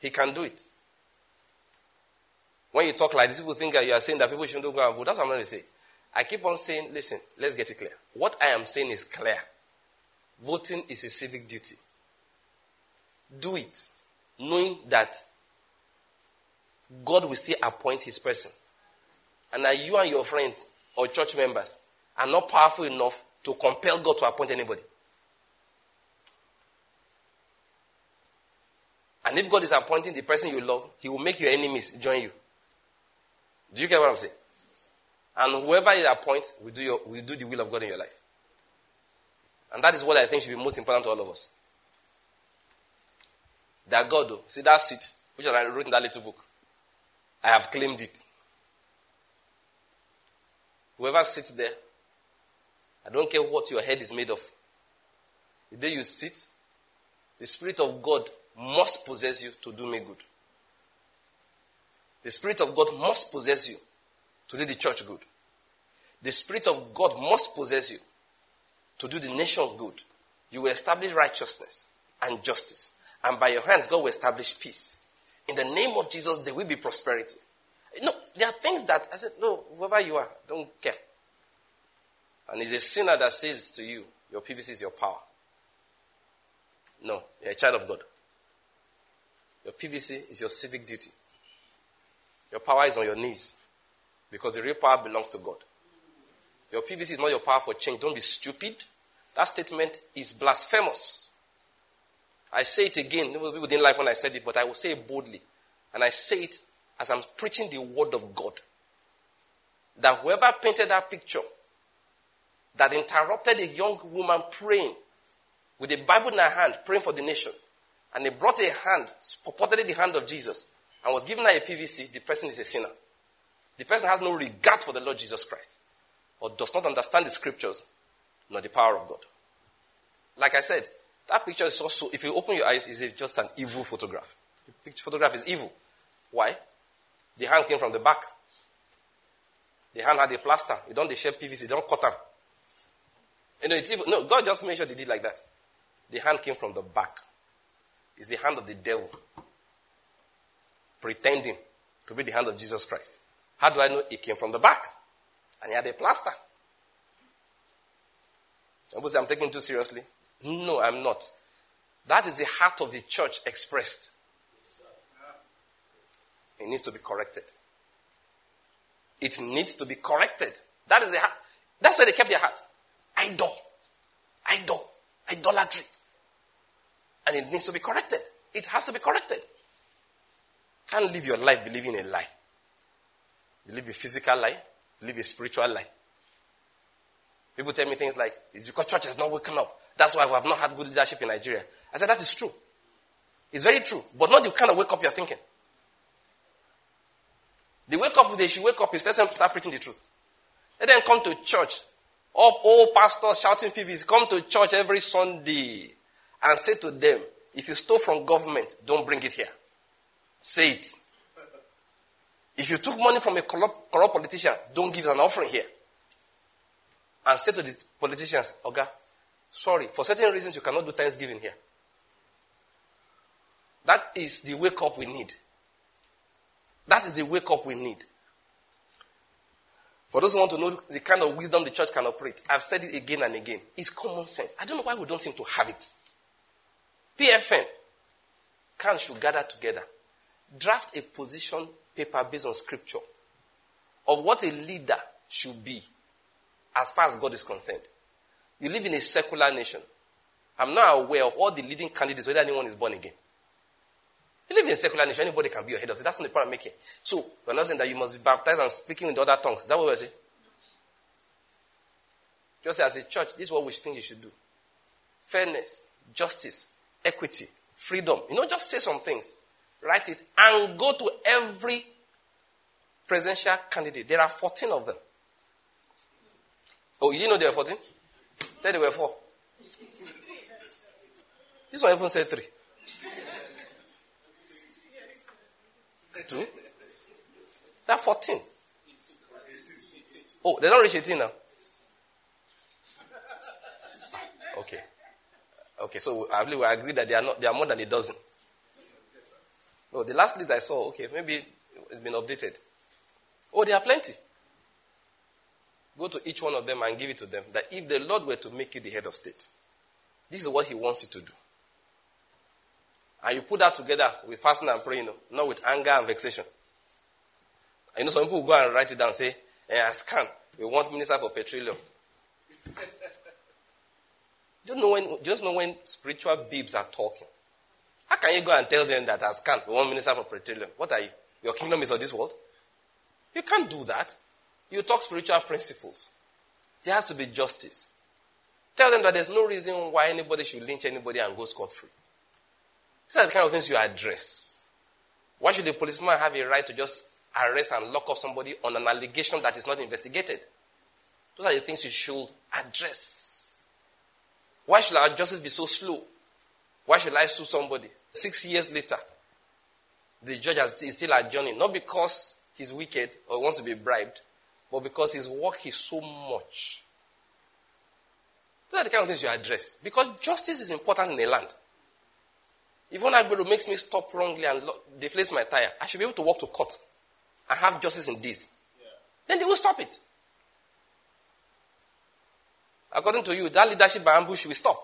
He can do it. When you talk like this, people think that you are saying that people shouldn't go and vote. That's what I'm going to say. I keep on saying, listen, let's get it clear. What I am saying is clear. Voting is a civic duty. Do it knowing that God will still appoint his person. And that you and your friends or church members are not powerful enough to compel God to appoint anybody. And if God is appointing the person you love, he will make your enemies join you. Do you get what I'm saying? And whoever he appoints will do, your, will do the will of God in your life. And that is what I think should be most important to all of us. That God, oh, see that seat, which I wrote in that little book. I have claimed it. Whoever sits there, I don't care what your head is made of. The day you sit, the Spirit of God must possess you to do me good. The Spirit of God must possess you to do the church good. The Spirit of God must possess you to do the nation good. You will establish righteousness and justice and by your hands, God will establish peace. In the name of Jesus, there will be prosperity. No, there are things that I said, no, whoever you are, don't care. And it's a sinner that says to you, your PVC is your power. No, you're a child of God. Your PVC is your civic duty. Your power is on your knees because the real power belongs to God. Your PVC is not your power for change. Don't be stupid. That statement is blasphemous. I say it again. People didn't like when I said it, but I will say it boldly. And I say it as I'm preaching the word of God. That whoever painted that picture that interrupted a young woman praying with a Bible in her hand, praying for the nation, and they brought a hand, purportedly the hand of Jesus, and was given her a PVC, the person is a sinner. The person has no regard for the Lord Jesus Christ or does not understand the scriptures nor the power of God. Like I said, that picture is also, if you open your eyes, is it just an evil photograph? The picture, photograph is evil. Why? The hand came from the back. The hand had a plaster. You don't shape PVC, they don't cut them. You know, it's evil. No, God just made sure they did like that. The hand came from the back. It's the hand of the devil. Pretending to be the hand of Jesus Christ. How do I know it came from the back? And he had a plaster. And say, I'm taking too seriously. No, I'm not. That is the heart of the church expressed. It needs to be corrected. It needs to be corrected. That is the heart. That's where they kept their heart. Idol. Idol. Idolatry. And it needs to be corrected. It has to be corrected. Can't live your life believing a lie. Believe a physical lie, believe a spiritual lie. People tell me things like, it's because church has not woken up. That's why we have not had good leadership in Nigeria. I said, that is true. It's very true. But not the kind of wake up you're thinking. The wake up they should wake up is let them start preaching the truth. Let them come to church. All old pastors shouting PVs, come to church every Sunday and say to them, if you stole from government, don't bring it here. Say it. If you took money from a corrupt, corrupt politician, don't give an offering here. And say to the politicians, Oga, sorry, for certain reasons you cannot do Thanksgiving here. That is the wake up we need. That is the wake up we need. For those who want to know the kind of wisdom the church CAN operate, I've said it again and again. It's common sense. I don't know why we don't seem to have it. PFN can should gather together, draft a position paper based on scripture of what a leader should be as far as God is concerned. You live in a secular nation. I'm not aware of all the leading candidates, whether anyone is born again. You live in a secular nation, anybody can be your head of state. That's not the point I'm making. So, we're not saying that you must be baptized and speaking in other tongues. Is that what we're saying? Just as a church, this is what we think you should do fairness, justice, equity, freedom. You know, just say some things, write it, and go to every presidential candidate. There are 14 of them. Oh, you didn't know there were 14? There were four. This one even said three. Two? There are 14. Oh, they don't reach 18 now. Okay. Okay, so I believe we agree that they are not they are more than a dozen. No, the last list I saw, okay, maybe it's been updated. Oh, there are plenty. Go to each one of them and give it to them. That if the Lord were to make you the head of state, this is what He wants you to do. And you put that together with fasting and praying, not with anger and vexation. You know, some people go and write it down and say, eh, as CAN, we want minister for petroleum. just know when just know when spiritual babes are talking. How CAN you go and tell them that as can we want minister for petroleum? What are you? Your kingdom is of this world? You can't do that. You talk spiritual principles. There has to be justice. Tell them that there's no reason why anybody should lynch anybody and go scot free. These are the kind of things you address. Why should a policeman have a right to just arrest and lock up somebody on an allegation that is not investigated? Those are the things you should address. Why should our justice be so slow? Why should I sue somebody? Six years later, the judge is still adjourning, not because he's wicked or wants to be bribed, but because his work is so much. Those are the kind of things you address. Because justice is important in a land. If one agbero makes me stop wrongly and deflates my tire, I should be able to walk to court and have justice in this. Yeah. Then they will stop it. According to you, that leadership by ambush will stop.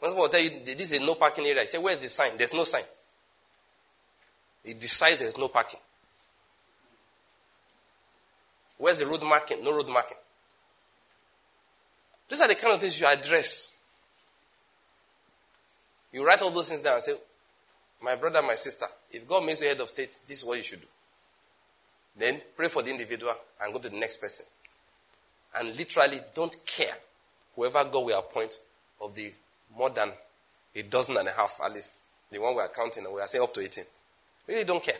When someone will tell you this is a no parking area, you say, Where's the sign? There's no sign. It decides there's no parking. Where's the road marking? No road marking. These are the kind of things you address. You write all those things down and say, My brother, my sister, if God makes you head of state, this is what you should do. Then pray for the individual and go to the next person. And literally don't care whoever God will appoint of the more than a dozen and a half, at least, the one we are counting, and we are saying up to 18. Really don't care.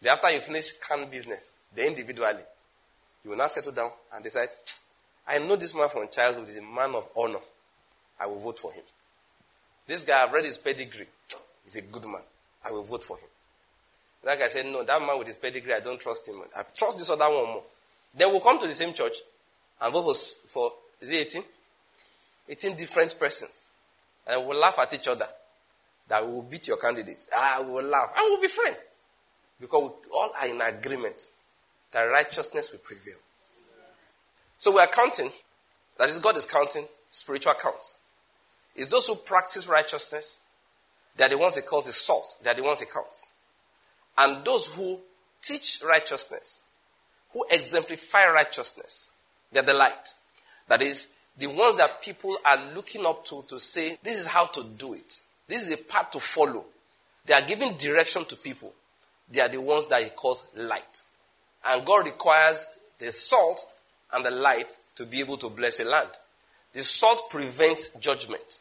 Then after you finish CAN business, then individually, you will now settle down and decide, I know this man from childhood is a man of honor. I will vote for him. This guy, I've read his pedigree. He's a good man. I will vote for him. Like I said, no, that man with his pedigree, I don't trust him. I trust this other one more. Then we'll come to the same church and vote for, for is it 18? 18 different persons. And we'll laugh at each other that we will beat your candidate. Ah, we will laugh. And we'll be friends. Because we all are in agreement that righteousness will prevail. So we are counting, that is, God is counting spiritual counts. It's those who practice righteousness, they are the ones he calls the salt, they are the ones he counts. And those who teach righteousness, who exemplify righteousness, they're the light. That is, the ones that people are looking up to to say, this is how to do it. This is a path to follow. They are giving direction to people. They are the ones that he calls light. And God requires the salt and the light to be able to bless a land. The salt prevents judgment.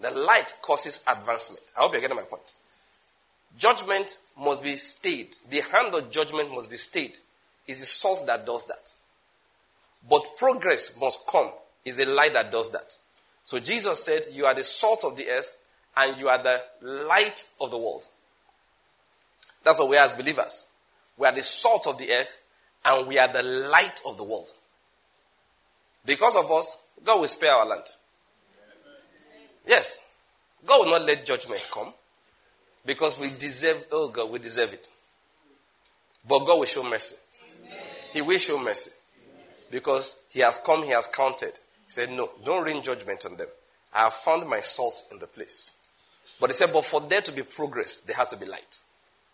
The light causes advancement. I hope you're getting my point. Judgment must be stayed. The hand of judgment must be stayed. It's the salt that does that. But progress must come. It's the light that does that. So Jesus said, You are the salt of the earth and you are the light of the world. That's what we are as believers. We are the salt of the earth and we are the light of the world. Because of us, God will spare our land. Yes. God will not let judgment come because we deserve, oh God, we deserve it. But God will show mercy. He will show mercy because He has come, He has counted. He said, No, don't rain judgment on them. I have found my salt in the place. But He said, But for there to be progress, there has to be light.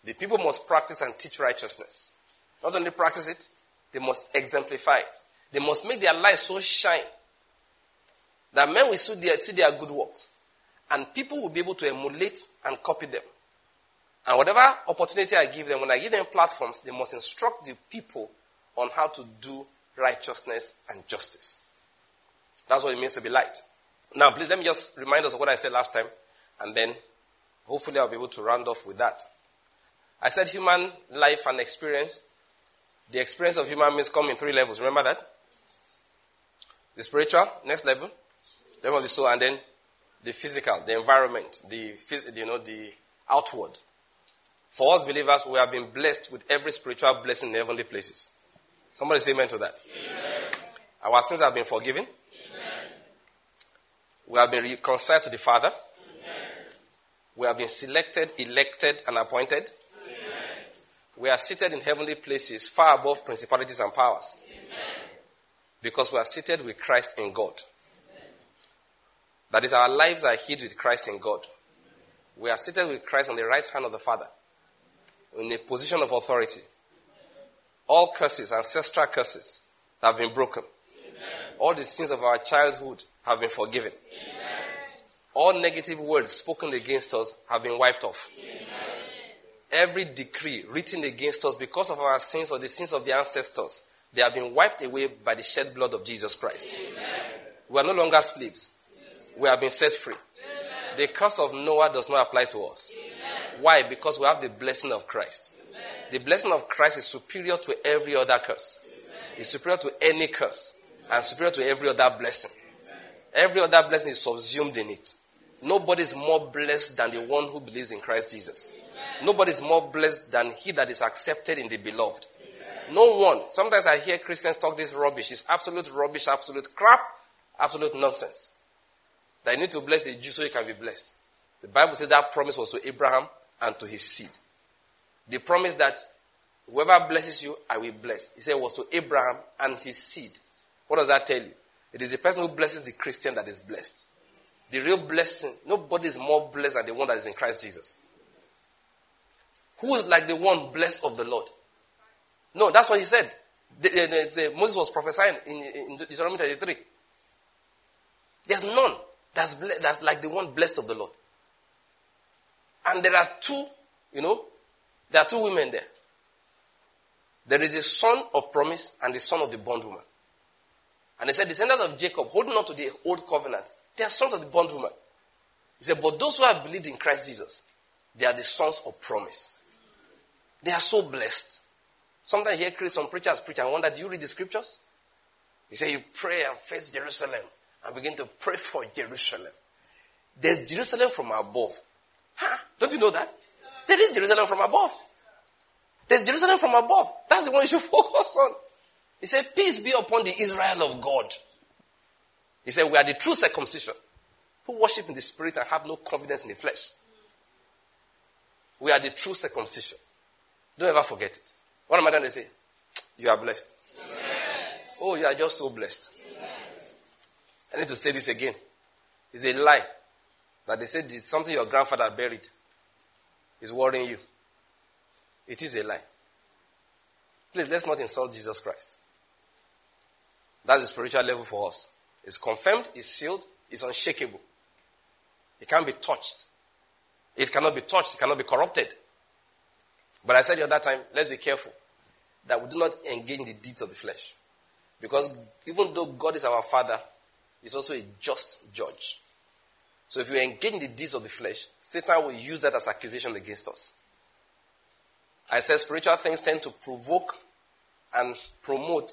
The people must practice and teach righteousness. Not only practice it, they must exemplify it. They must make their lives so shine that men will see their, see their good works. And people will be able to emulate and copy them. And whatever opportunity I give them, when I give them platforms, they must instruct the people on how to do righteousness and justice. That's what it means to be light. Now, please let me just remind us of what I said last time, and then hopefully I'll be able to round off with that. I said human life and experience. The experience of human beings come in three levels. Remember that? The spiritual, next level, level of the soul, and then the physical, the environment, the you know the outward. For us believers, we have been blessed with every spiritual blessing in heavenly places. Somebody say amen to that. Amen. Our sins have been forgiven. Amen. We have been reconciled to the Father. Amen. We have been selected, elected, and appointed. We are seated in heavenly places far above principalities and powers. Because we are seated with Christ in God. That is, our lives are hid with Christ in God. We are seated with Christ on the right hand of the Father in a position of authority. All curses, ancestral curses, have been broken. Amen. All the sins of our childhood have been forgiven. Amen. All negative words spoken against us have been wiped off. Amen. Every decree written against us because of our sins or the sins of the ancestors, they have been wiped away by the shed blood of Jesus Christ. We are no longer slaves. We have been set free. The curse of Noah does not apply to us. Why? Because we have the blessing of Christ. Amen. The blessing of Christ is superior to every other curse. Amen. It's superior to any curse and superior to every other blessing. Amen. Every other blessing is subsumed in it. Nobody is more blessed than the one who believes in Christ Jesus. Nobody is more blessed than he that is accepted in the beloved. No one. Sometimes I hear Christians talk this rubbish. It's absolute rubbish, absolute crap, absolute nonsense. That you need to bless a Jew so you can be blessed. The Bible says that promise was to Abraham and to his seed. The promise that whoever blesses you, I will bless. He said it was to Abraham and his seed. What does that tell you? It is the person who blesses the Christian that is blessed. The real blessing, nobody is more blessed than the one that is in Christ Jesus. Who is like the one blessed of the Lord? No, that's what he said. The, the, the, Moses was prophesying in, in Deuteronomy 33. There's none that's, ble- that's like the one blessed of the Lord. And there are two, you know, there are two women there. There is a son of promise and the son of the bondwoman. And he said, descendants of Jacob, holding on to the old covenant, they are sons of the bondwoman. He said, but those who have believed in Christ Jesus, They are the sons of promise. They are so blessed. Sometimes you hear some preachers preach and wonder, do you read the scriptures? You say you pray and face Jerusalem and begin to pray for Jerusalem. There's Jerusalem from above. Huh? Don't you know that? There is Jerusalem from above. There's Jerusalem from above. That's the one you should <laughs> focus on. He said, Peace be upon the Israel of God. He said, We are the true circumcision who worship in the spirit and have no confidence in the flesh. We are the true circumcision. Don't ever forget it. What am I going to say? You are blessed. Amen. Oh, you are just so blessed. Amen. I need to say this again. It's a lie that they said something your grandfather buried is worrying you. It is a lie. Please, let's not insult Jesus Christ. That's the spiritual level for us. It's confirmed, it's sealed, it's unshakable. It can't be touched. It cannot be touched, it cannot be corrupted. But I said the other time, let's be careful that we do not engage in the deeds of the flesh. Because even though God is our Father, He's also a just judge. So if we engage in the deeds of the flesh, Satan will use that as accusation against us. I said spiritual things tend to provoke and promote,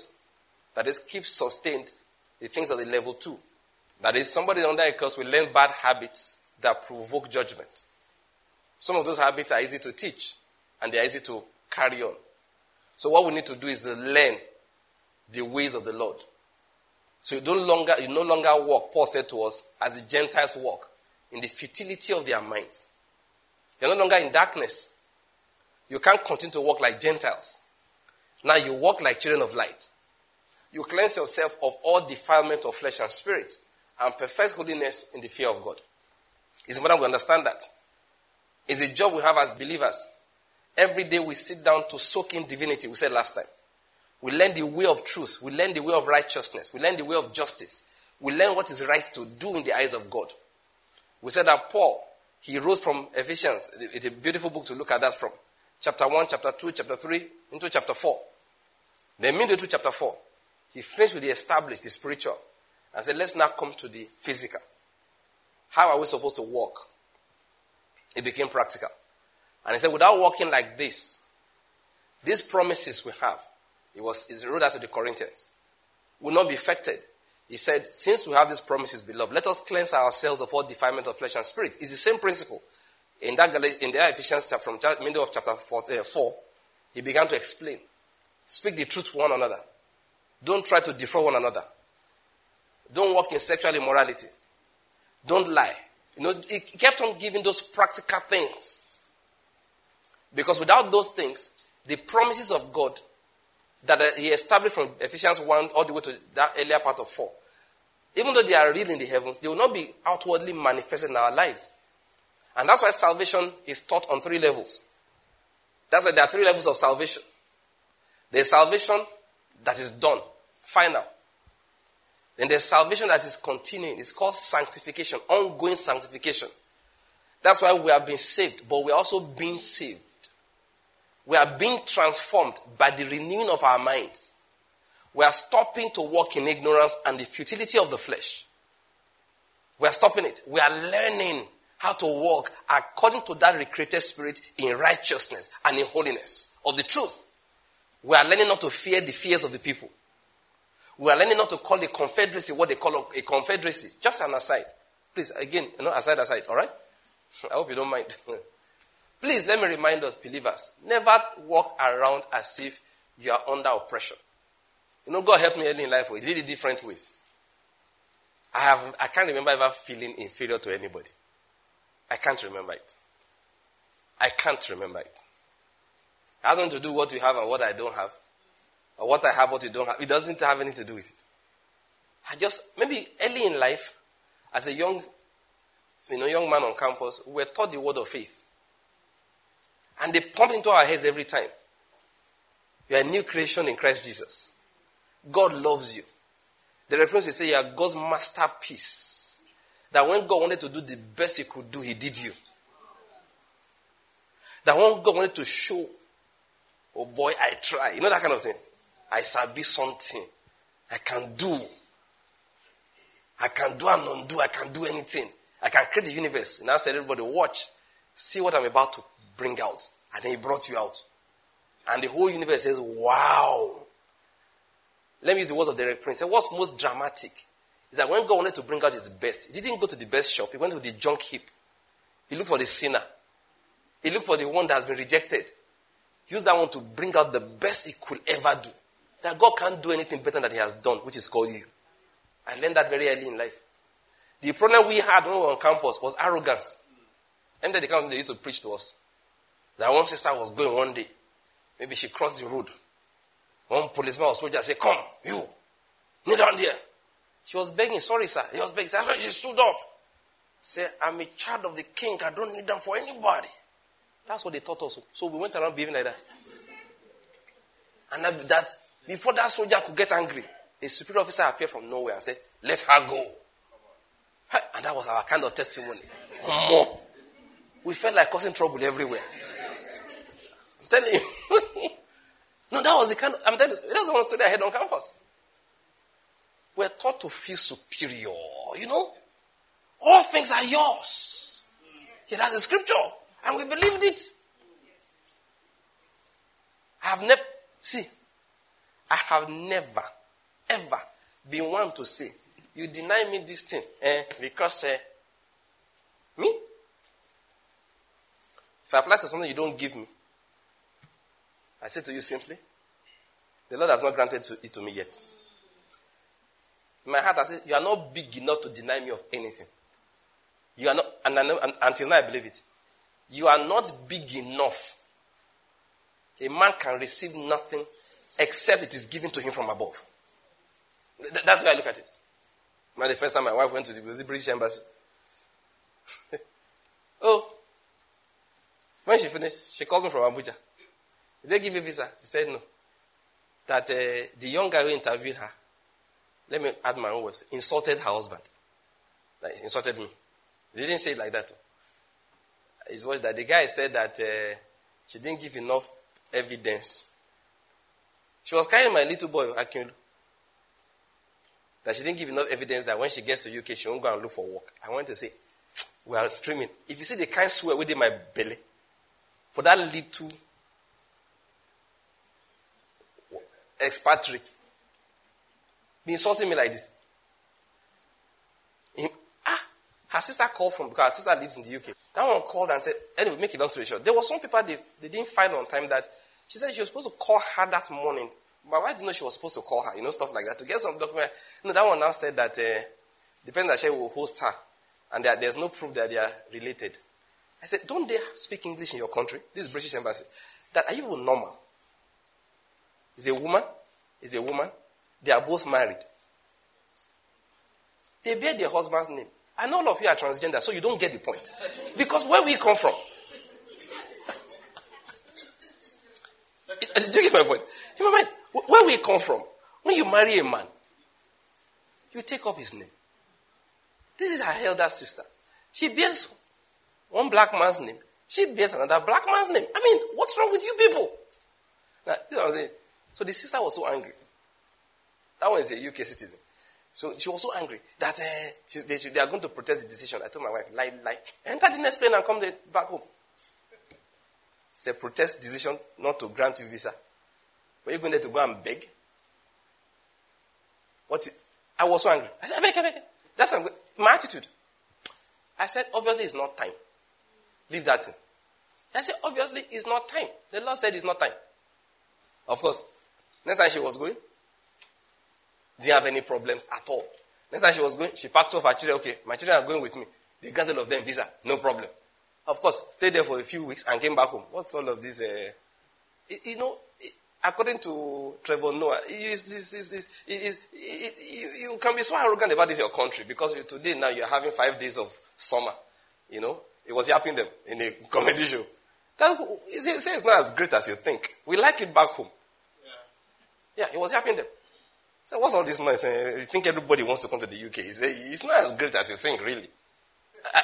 that is, keep sustained the things of the level two. That is, somebody under a curse will learn bad habits that provoke judgment. Some of those habits are easy to teach and they're easy to carry on. So what we need to do is to learn the ways of the Lord. So you, don't longer, you no longer walk, Paul said to us, as the Gentiles walk, in the futility of their minds. You're no longer in darkness. You can't continue to walk like Gentiles. Now you walk like children of light. You cleanse yourself of all defilement of flesh and spirit and perfect holiness in the fear of God. It's important we understand that. It's a job we have as believers. Every day we sit down to soak in divinity, we said last time. We learn the way of truth. We learn the way of righteousness. We learn the way of justice. We learn what is right to do in the eyes of God. We said that Paul, he wrote from Ephesians. It's a beautiful book to look at that from. Chapter 1, chapter 2, chapter 3, into chapter 4. Then midway through chapter 4, he finished with the established, the spiritual, and said, let's now come to the physical. How are we supposed to walk? It became practical. And he said, without walking like this, these promises we have, it was he wrote that to the Corinthians, will not be affected he said, Since we have these promises, beloved, let us cleanse ourselves of all defilement of flesh and spirit. It's the same principle. In that, in the Ephesians chapter, from middle of chapter 4, uh, 4, he began to explain. Speak the truth to one another. Don't try to defraud one another. Don't walk in sexual immorality. Don't lie. You know, he kept on giving those practical things. Because without those things, the promises of God that uh, he established from Ephesians 1 all the way to that earlier part of 4 even though they are real in the heavens, they will not be outwardly manifested in our lives. And that's why salvation is taught on three levels. That's why there are three levels of salvation. There's salvation that is done, final. Then there's salvation that is continuing. It's called sanctification, ongoing sanctification. That's why we have been saved, but we are also being saved. We are being transformed by the renewing of our minds. We are stopping to walk in ignorance and the futility of the flesh. We are stopping it. We are learning how to walk according to that recreated spirit in righteousness and in holiness of the truth. We are learning not to fear the fears of the people. We are learning not to call a confederacy what they call a confederacy. Just an aside. Please, again, you know, aside, aside, all right? <laughs> I hope you don't mind. <laughs> Please, let me remind us, believers, never walk around as if you are under oppression. You know, God helped me early in life. Did it different ways. I have I can't remember ever feeling inferior to anybody. I can't remember it. I can't remember it. I have nothing to do what you have and what I don't have. Or what I have, what you don't have. It doesn't have anything to do with it. I just maybe early in life, as a young, you know, young man on campus, we were taught the word of faith. And they pump into our heads every time. You are a new creation in Christ Jesus. God loves you. The reference is say you are God's masterpiece. That when God wanted to do the best he could do, he did you. That when God wanted to show, oh boy, I try. You know that kind of thing. I shall be something. I can do. I can do and undo. I can do anything. I can create the universe. And I said, everybody, watch. See what I'm about to bring out. And then he brought you out. And the whole universe says, Wow. Let me use the words of Derek Prince. What's most dramatic is that when God wanted to bring out his best, he didn't go to the best shop, he went to the junk heap. He looked for the sinner. He looked for the one that has been rejected. He used that one to bring out the best he could ever do. That God can't do anything better than he has done, which is called you. I learned that very early in life. The problem we had when we were on campus was arrogance. And the campus they used to preach to us. That one sister was going one day. Maybe she crossed the road. One policeman or soldier said, Come, you, kneel down there. She was begging, sorry, sir. He was begging. She stood up. Said, I'm a child of the king. I don't need them for anybody. That's what they taught us. So we went around behaving like that. And that, before that soldier could get angry, a superior officer appeared from nowhere and said, Let her go. And that was our kind of testimony. We felt like causing trouble everywhere. Telling you. <laughs> no, that was the kind of, I'm telling you, that's the one story I had on campus. We're taught to feel superior, you know? All things are yours. Yeah, that's the scripture. And we believed it. I have never, see, I have never, ever been one to say, you deny me this thing eh, because eh, me? If I apply to something you don't give me, I say to you simply, the Lord has not granted it to me yet. In my heart, I say, You are not big enough to deny me of anything. You are not, and, and, until now I believe it. You are not big enough. A man can receive nothing except it is given to him from above. That's the way I look at it. Now, the first time my wife went to the British embassy. <laughs> oh. When she finished, she called me from Abuja. Did they give you visa? She said no. That uh, the young guy who interviewed her, let me add my own words, insulted her husband. Like, insulted me. They didn't say it like that. It was that the guy said that uh, she didn't give enough evidence. She was carrying my little boy, Akinlu. That she didn't give enough evidence that when she gets to UK, she won't go and look for work. I want to say, we are streaming. If you see the kind swear within my belly, for that little expatriate, be insulting me like this. ah, her sister called from because her sister lives in the UK. That one called and said, anyway, make it long story short. There was some people they, they didn't find on time that she said she was supposed to call her that morning. My wife didn't know she was supposed to call her, you know, stuff like that, to get some document. No, that one now said that uh, depends that she will host her, and that there's no proof that they are related. I said, don't they speak English in your country? This is British embassy. That are you normal? Is a woman? Is a woman? They are both married. They bear their husband's name. And all of you are transgender, so you don't get the point. Because where we come from. Do you get my point? In my mind, where we come from, when you marry a man, you take up his name. This is her elder sister. She bears one black man's name. She bears another black man's name. I mean, what's wrong with you people? Now, you know what I'm saying? So the sister was so angry. That one is a UK citizen. So she was so angry that uh, they, they, are going to protest the decision. I told my wife, like, lie. Enter the next plane and come back home. It's a protest decision not to grant you visa. Were you going there to go and beg? What? I was so angry. I said, I beg, I beg. That's my attitude. I said, obviously it's not time. Leave that thing. I said, obviously it's not time. The Lord said it's not time. Of course, next time she was going, didn't have any problems at all. Next time she was going, she packed off her children. Okay, my children are going with me. They granted of them visa, no problem. Of course, stayed there for a few weeks and came back home. What's all of this? Uh, you know, according to Trevor Noah, you can be so arrogant about this your country because today now you're having five days of summer. You know, it was happening them in a <laughs> comedy show. That, it's not as great as you think. We like it back home. Yeah, it was happening them. So what's all this noise? Uh, you think everybody wants to come to the UK? It's, it's not as great as you think, really.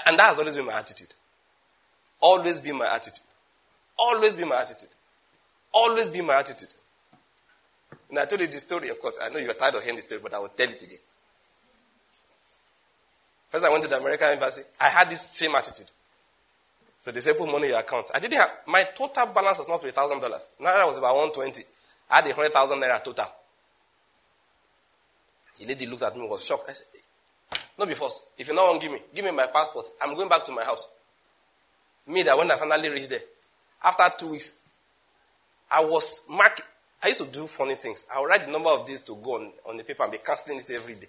And that has always been my attitude. Always been my attitude. Always been my attitude. Always be my attitude. And I told you the story, of course. I know you're tired of hearing the story, but I will tell it again. First, I went to the American embassy. I had this same attitude. So they say put money in your account. I didn't have, my total balance was not a thousand dollars. Now that was about 120. I had a hundred thousand naira total. The lady looked at me, was shocked. I said, Not be forced. If you don't want give me, give me my passport. I'm going back to my house. Me that when I finally reached there, after two weeks, I was marking. I used to do funny things. I would write the number of days to go on, on the paper and be canceling it every day.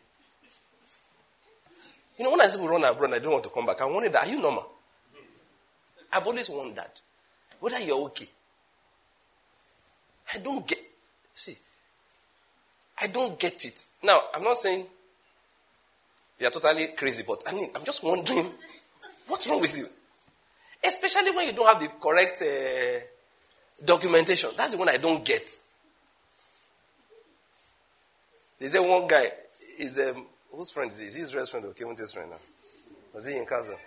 You know, when I say we run abroad, I don't want to come back. I wanted that. Are you normal? I've always wondered whether you're okay. I don't get. See, I don't get it. Now, I'm not saying you're totally crazy, but I mean, I'm just wondering what's wrong with you? Especially when you don't have the correct uh, documentation. That's the one I don't get. There's a one guy, is um, whose friend is he? Is he his friend or Kevin's friend now? Was he in cousin?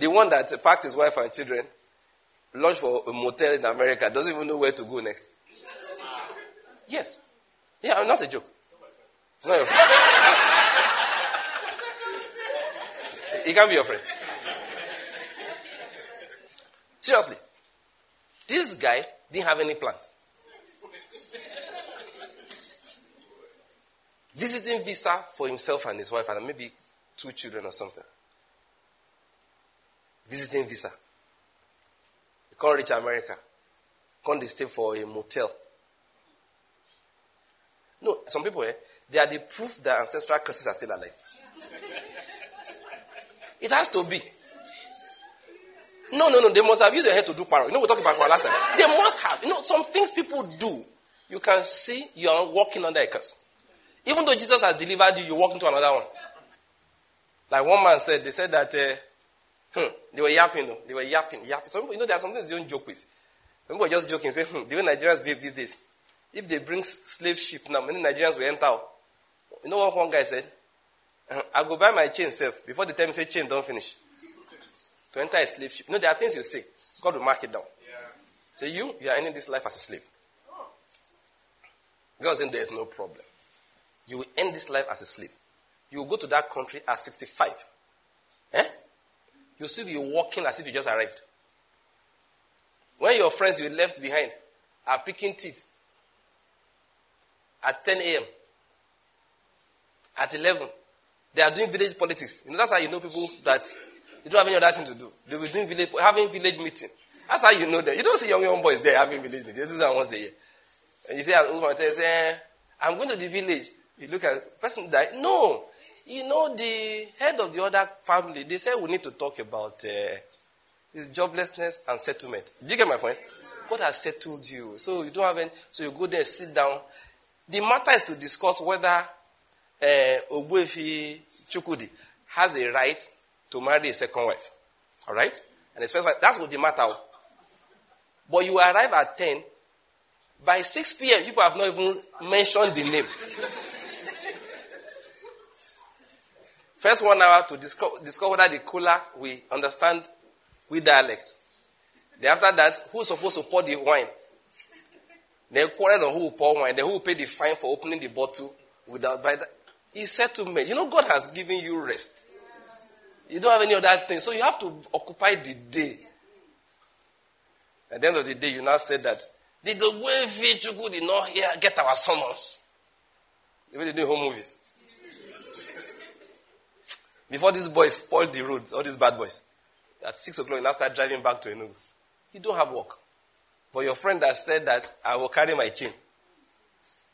The one that packed his wife and children, launched for a motel in America, doesn't even know where to go next. Yes. Yeah, not a joke. It's not your friend. <laughs> he can't be your friend. Seriously. This guy didn't have any plans. Visiting visa for himself and his wife and maybe two children or something. Visiting visa. He can't reach America. Can't stay for a motel. No, some people, eh, they are the proof that ancestral curses are still alive. it has to be. No, no, no. They must have used their head to do power. You know, we talked about power last time. They must have. You know, some things people do, you can see you are walking under a curse. Even though Jesus has delivered you, you walk into another one. Like one man said, they said that uh, hmm, they were yapping. Though. They were yapping, yapping. Some people, you know, there are some things you don't joke with. Some people are just joking, say, hmm, the Nigerians behave these days. If they bring slave ship now, many Nigerians will enter. You know what one guy said? Uh, I go buy my chain self before the time say chain don't finish. To enter a slave ship. No, there are things you say. God will mark it down. Yes. Say you, you are ending this life as a slave. God saying there is no problem. You will end this life as a slave. You will go to that country at 65. Eh? You'll still be walking as if you just arrived. When your friends you left behind are picking teeth at 10 a.m., at 11, they are doing village politics. You know, that's how you know people that you don't have any other thing to do. They will doing village, having village meeting. That's how you know that. You don't see young young boys there having village meeting. They do that once a year. And you say, say, I'm going to the village. You look at person that no, you know the head of the other family. They said we need to talk about uh, joblessness and settlement. Do you get my point? God has settled you, so you don't have any. So you go there, sit down. The matter is to discuss whether uh, Ogbuefi Chukudi has a right to marry a second wife. All right? And his first wife, that's what the matter. But you arrive at 10, by 6 p.m., people have not even mentioned the name. First one hour to discover, discover whether the cooler we understand we dialect. Then after that, who's supposed to pour the wine? Then quarrel on who will pour wine. Then who will pay the fine for opening the bottle without by the, He said to me, you know, God has given you rest. You don't have any other thing. So you have to occupy the day. At the end of the day, you now said that, did the way Vichuku did not hear, get our summons? Even they do home movies. Before these boys spoil the roads, all these bad boys, at 6 o'clock, you now start driving back to Enugu. You don't have work. But your friend has said that I will carry my chain.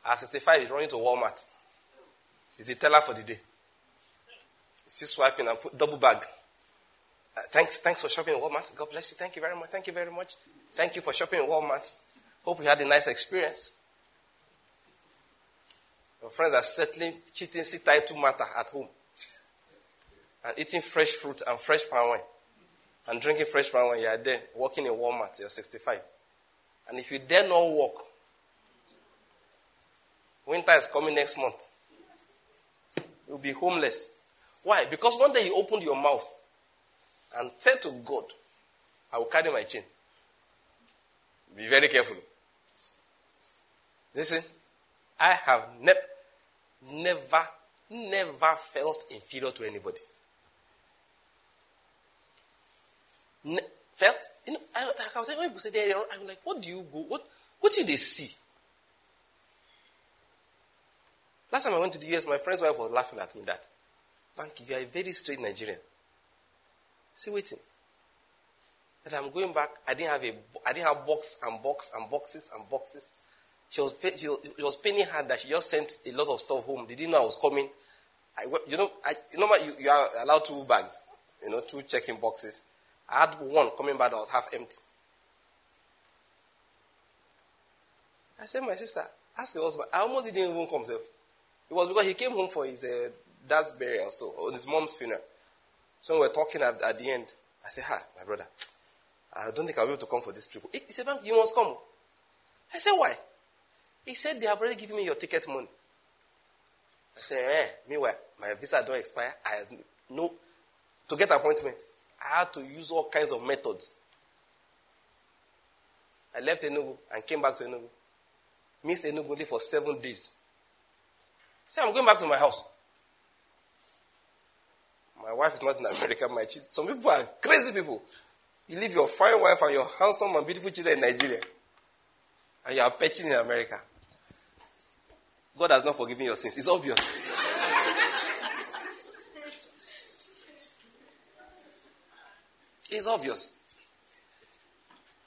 At 65, he's running to Walmart. He's the teller for the day. Still swiping and put double bag. Uh, thanks, thanks for shopping in Walmart. God bless you. Thank you very much. Thank you very much. Thank you for shopping in Walmart. Hope you had a nice experience. Your friends are settling cheating to matter at home. And eating fresh fruit and fresh palm wine. And drinking fresh palm wine. You are there working in Walmart. You're 65. And if you dare not walk, winter is coming next month. You'll be homeless. Why? Because one day you opened your mouth and said to God, I will carry my chain. Be very careful. Listen, I have ne- never, never felt inferior to anybody. Felt, you know, I, I was when people say they I'm like, what do you go, what, what did they see? Last time I went to the US, my friend's wife was laughing at me that, Banky, you you are a very straight Nigerian. See, waiting. And I'm going back. I didn't have a, I didn't have box and box and boxes and boxes. She was, she was, it was her that she just sent a lot of stuff home. They didn't know I was coming. I, you know, I, you know, you, you are allowed two bags, you know, two checking boxes. I had one coming back that was half empty. I said, my sister, ask your husband. I almost didn't even come himself. It was because he came home for his uh, dad's burial, so on his mom's funeral. So we were talking at, at the end. I said, Hi, my brother. I don't think I'll be able to come for this trip. He said, you must come. I said, Why? He said, They have already given me your ticket money. I said, Eh, meanwhile, my visa don't expire. I have no. To get appointment, I had to use all kinds of methods. I left Enugu and came back to Enugu. Missed Enugu only for seven days. Say, I'm going back to my house. My wife is not in America. My ch- some people are crazy people. You leave your fine wife and your handsome and beautiful children in Nigeria, and you are perching in America. God has not forgiven your sins. It's obvious. It's obvious.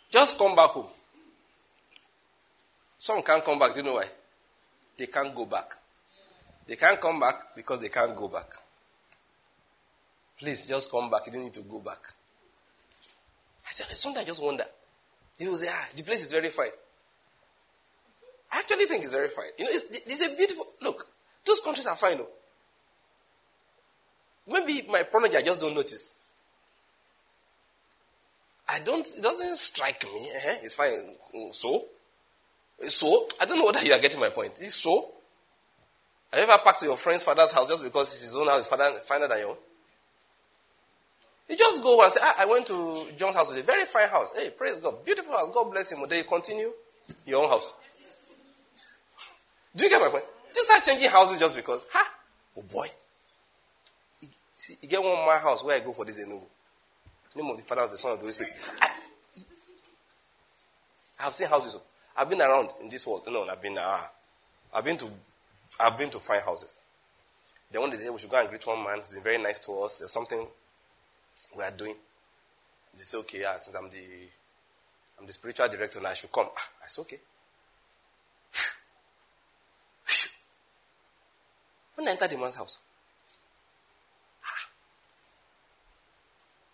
Just come back home. Some can't come back. Do you know why? They can't go back. They can't come back because they can't go back. Please just come back. You don't need to go back. I sometimes I just wonder. Will say, ah, the place is very fine. I actually think it's very fine. You know, it's, it's a beautiful look. Those countries are fine, though. Maybe my problem, I just don't notice. I don't. It doesn't strike me. Eh? It's fine. So, so I don't know whether you are getting my point. It's so. Have you ever packed to your friend's father's house just because it's his own house is father, finer than your own? You just go and say, ah, I went to John's house. A very fine house. Hey, praise God. Beautiful house. God bless him. Then you continue your own house. Do you get my point? Just start changing houses just because. Ha! Oh boy. You, see, you get one more house where I go for this Enugu. Name of the Father, of the Son, of the Holy Spirit. I, have seen houses. I've been around in this world. No, I've been. Uh, I've been to I've been to fine houses. Then one day we should go and greet one man. He's been very nice to us. There's something we are doing. They say, okay, yeah, since I'm the I'm the spiritual director now, I should come. Ah, I said, okay. <sighs> when I entered the man's house,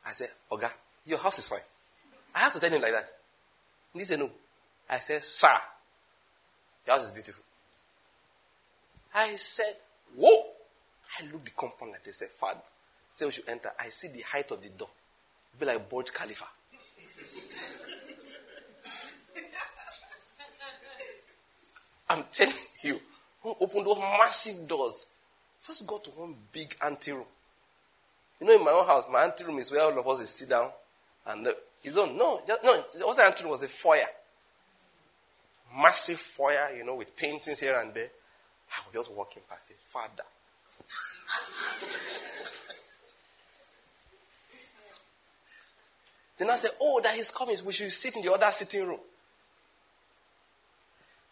I said, Oga, your house is fine. I have to tell him like that. he said, no. I said, sir, your house is beautiful. I said, Whoa! I looked the compound like they said, Father. Say we should enter. I see the height of the door. It'll be like Burj Khalifa. <laughs> I'm telling you, open those massive doors. First got to one big ante room. You know, in my own house, my ante room is where all of us sit down and uh, his own. No, just, no, it wasn't ante room, was a foyer. Massive foyer, you know, with paintings here and there. I was just walking past, say, Father. <laughs> then I said, Oh, that he's coming. We should sit in the other sitting room.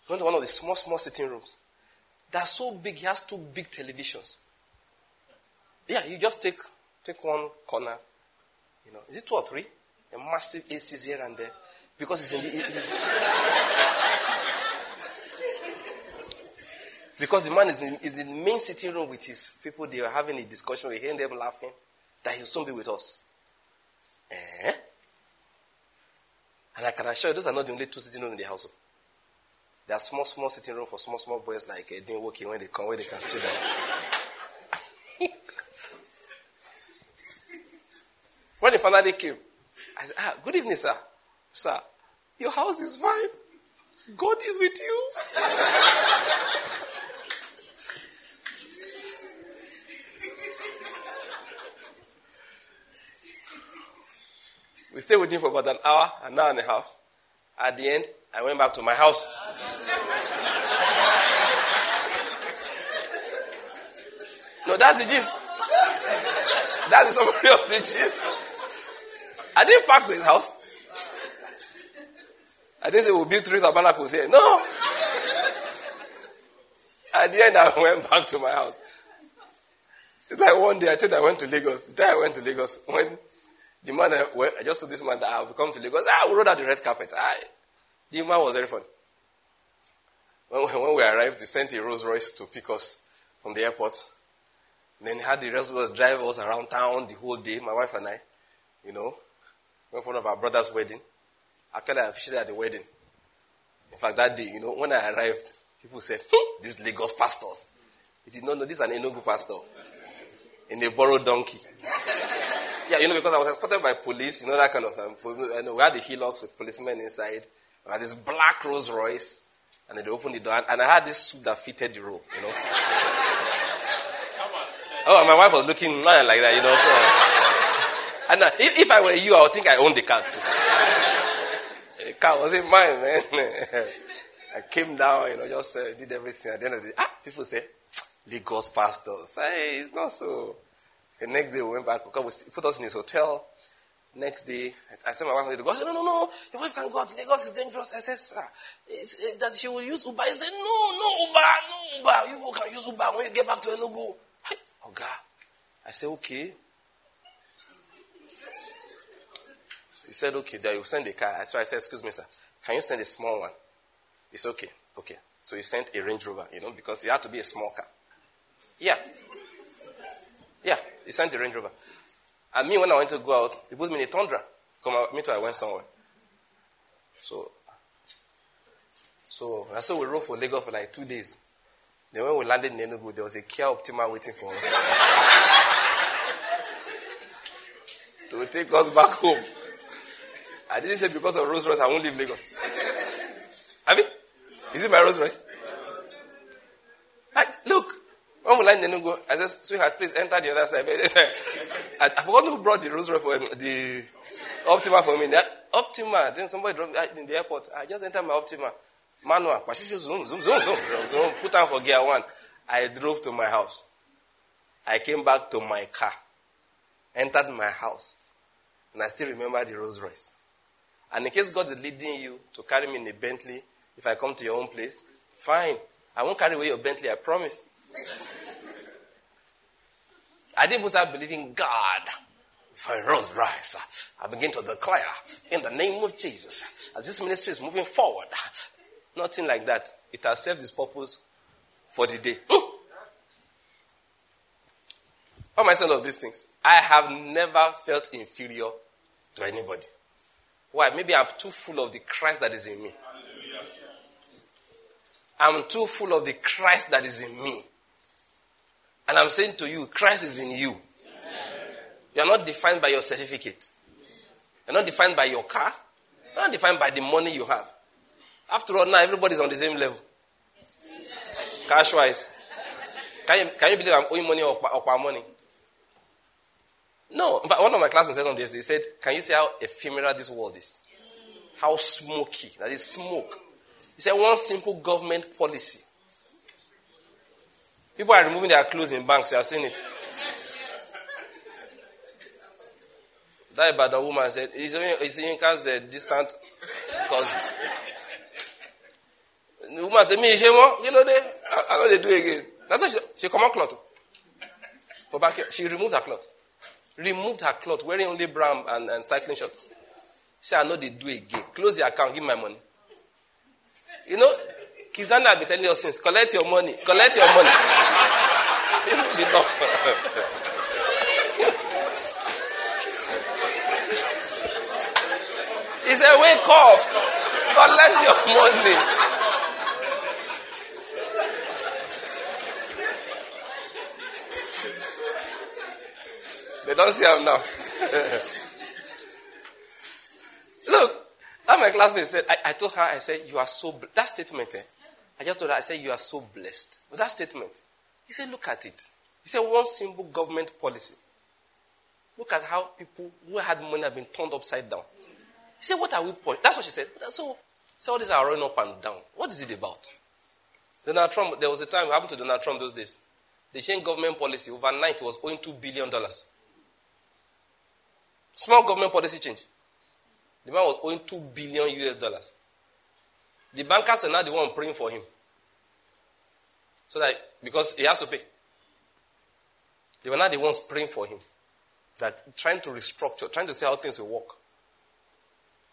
went to one of the small, small sitting rooms. They're so big, he has two big televisions. Yeah, you just take take one corner. You know, is it two or three? A massive ACs here and there. Because it's in the. <laughs> Because the man is in, is in the main sitting room with his people. They are having a discussion. We hear them laughing. That he'll soon be with us. Eh? And I can assure you, those are not the only two sitting rooms in the house. There are small, small sitting room for small, small boys like uh, Dean Woki when they come, where they can sit down. When he finally came, I said, ah, good evening, sir. Sir, your house is fine. God is with you. <laughs> We stayed with him for about an hour, an hour and a half. At the end, I went back to my house. <laughs> no, that's the gist. That's the summary of the gist. I didn't park to his house. I didn't say we'll build three tabernacles here. No. At the end, I went back to my house. It's like one day I told I went to Lagos. The day I went to Lagos, when the man, I, I just told this man that I'll come to Lagos, ah, we rode out the red carpet. I, the man was very funny. When, when we arrived, they sent a Rolls Royce to pick us from the airport. Then he had the Rolls Royce drive us around town the whole day, my wife and I, you know, went for one of our brother's wedding. Actually, I officiated at the wedding. In fact, that day, you know, when I arrived, people said, hmm, these Lagos pastors. He did not know this is an Enugu pastor in a borrowed donkey. <laughs> yeah, you know, because I was escorted by police, you know, that kind of thing. We had the Hilux with policemen inside. I had this black Rolls Royce, and they opened the door, and I had this suit that fitted the role, you know. Come <laughs> on. Oh, and my wife was looking like that, you know, so. And uh, if, if I were you, I would think I owned the car too. the car wasn't mine, man. <laughs> I came down, you know, just uh, did everything. At the end of the day, ah, people say, Lagos pastors. Hey, it's not so. The next day we went back we put us in his hotel. Next day, I said my wife to go. No, no, no, your wife can go out. Lagos is dangerous. I said, sir, it, that she will use Uber. He said, no, no Uber, no Uber. You can use Uber when you get back to Enugu. Hey, Oga. I said, okay. Said, okay, there you send a car. So I said, excuse me, sir, can you send a small one? It's okay, okay. So he sent a Range Rover, you know, because it had to be a small car. Yeah. Yeah, he sent the Range Rover. And me, when I went to go out, he put me in a Tundra. Come out, me too, I went somewhere. So, so that's so we rode for Lagos for like two days. Then when we landed in Enugu, there was a Kia Optima waiting for us. <laughs> to take us back home. I didn't say because of Rolls Royce, I won't leave Lagos. Have you? Is it my Rolls Royce? look, when we land in Enugu, I said, sweetheart, please enter the other side. <laughs> I, I forgot who brought the Rolls Royce for um, the Optima for me. That Optima, then somebody drove in the airport. I just entered my Optima. Manual, zoom, zoom, zoom, zoom, zoom, put on for gear one. I drove to my house. I came back to my car, entered my house, and I still remember the Rolls Royce. And in case God is leading you to carry me in a Bentley, if I come to your own place, fine. I won't carry away your Bentley, I promise. <laughs> I didn't start believing God for a Royce. I begin to declare in the name of Jesus, as this ministry is moving forward, nothing like that. It has served its purpose for the day. Hmm. Why am I saying all these things? I have never felt inferior to anybody. Why? Maybe I'm too full of the Christ that is in me. I'm too full of the Christ that is in me. And I'm saying to you, Christ is in you. You are not defined by your certificate. You're not defined by your car. You're not defined by the money you have. After all, now everybody's on the same level. Cash wise. Can you, can you believe I'm owing money or, or money? No. In fact, one of my classmates said on this, they said, Can you see how ephemeral this world is? How smoky. That is smoke. He said, One simple government policy People are removing their clothes in banks. You have seen it. That Ibadan woman said, he's Yinka's the distant cousin. The woman said, me, you know, they, I know they do again. That's why she, she come on cloth. For back here, she removed her cloth. Removed her cloth, wearing only brown and, and cycling shorts. She said, I know they do again. Close the account, give my money. You know, Kizana have been telling us since, collect your money, collect your money. <laughs> <laughs> he said, wake up, collect your money. They don't see him now. <laughs> Look, that my classmate said, I, I, told her, I said, you are so, that statement, eh, I just told her, I said, You are so blessed. With that statement, he said, Look at it. He said, One simple government policy. Look at how people who had money have been turned upside down. He said, What are we point? That's what she said. So, so all these are running up and down. What is it about? Donald Trump, there was a time, it happened to Donald Trump those days. They changed government policy. Overnight, it was owing $2 billion. $2 Small government policy change. The man was owing 2 billion US dollars. The bankers are now the one praying for him. So that, because he has to pay. They were not the ones praying for him. That trying to restructure, trying to see how things will work.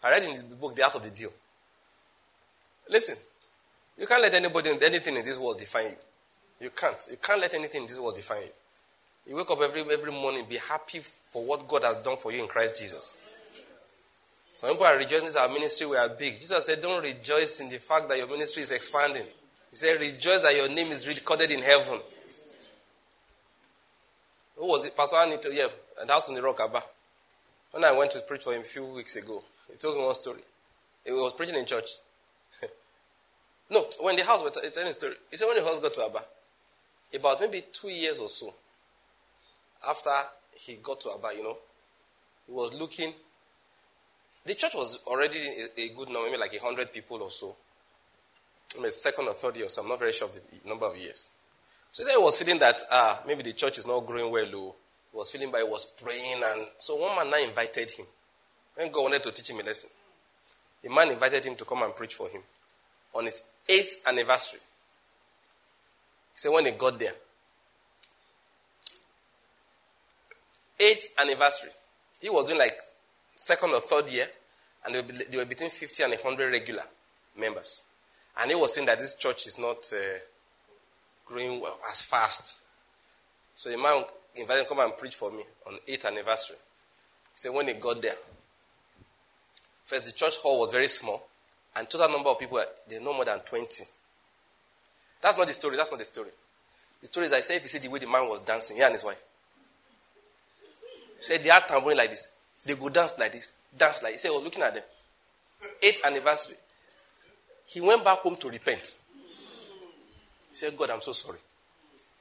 I read in the book, The Art of the Deal. Listen, you can't let anybody, anything in this world define you. You can't. You can't let anything in this world define you. You wake up every, every morning, be happy for what God has done for you in Christ Jesus. Some people are rejoicing that our ministry we are big. Jesus said, Don't rejoice in the fact that your ministry is expanding. He said, Rejoice that your name is recorded in heaven. Who was it? Pastor Anito, yeah, and house on the rock, Abba. When I went to preach for him a few weeks ago, he told me one story. He was preaching in church. <laughs> no, when the house was telling a story, he said when the house got to Abba, about maybe two years or so after he got to Abba, you know, he was looking. The church was already a, good number, maybe like a hundred people or so. Maybe second or third year, so I'm not very sure of the number of years. So he said he was feeling that ah, maybe the church is not growing well. Oh. He was feeling, but he was praying, and so one man now invited him. When God wanted to teach him a lesson, the man invited him to come and preach for him on his eighth anniversary. He said when he got there, eighth anniversary, he was doing like second or third year, and they were, between 50 and 100 regular members. And he was saying that this church is not uh, growing well, as fast. So the man invited him to come and preach for me on eighth anniversary. He said when he got there, first the church hall was very small, and total number of people they no more than 20. That's not the story. That's not the story. The story is I say if you see the way the man was dancing, he and his wife. He said they are tambourine like this. They go dance like this, dance like. this. He said he was looking at them. Eighth anniversary. He went back home to repent. He said, God, I'm so sorry.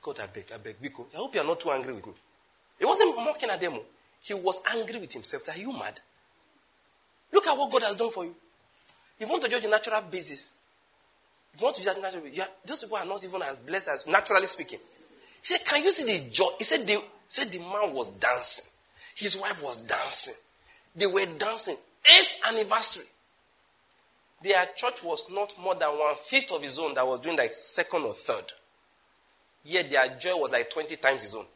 God, I beg, I beg, Biko. I hope you are not too angry with me. He wasn't mocking at them. He was angry with himself. Are you mad? Look at what God has done for you. If you want to judge a natural basis, if you want to judge natural basis, those people are not even as blessed as naturally speaking. He said, Can you see the joy? He said, the, said the man was dancing. His wife was dancing. They were dancing. Eighth anniversary. Their church was not more than one fifth of his own that was doing like second or third. Yet their joy was like 20 times his own.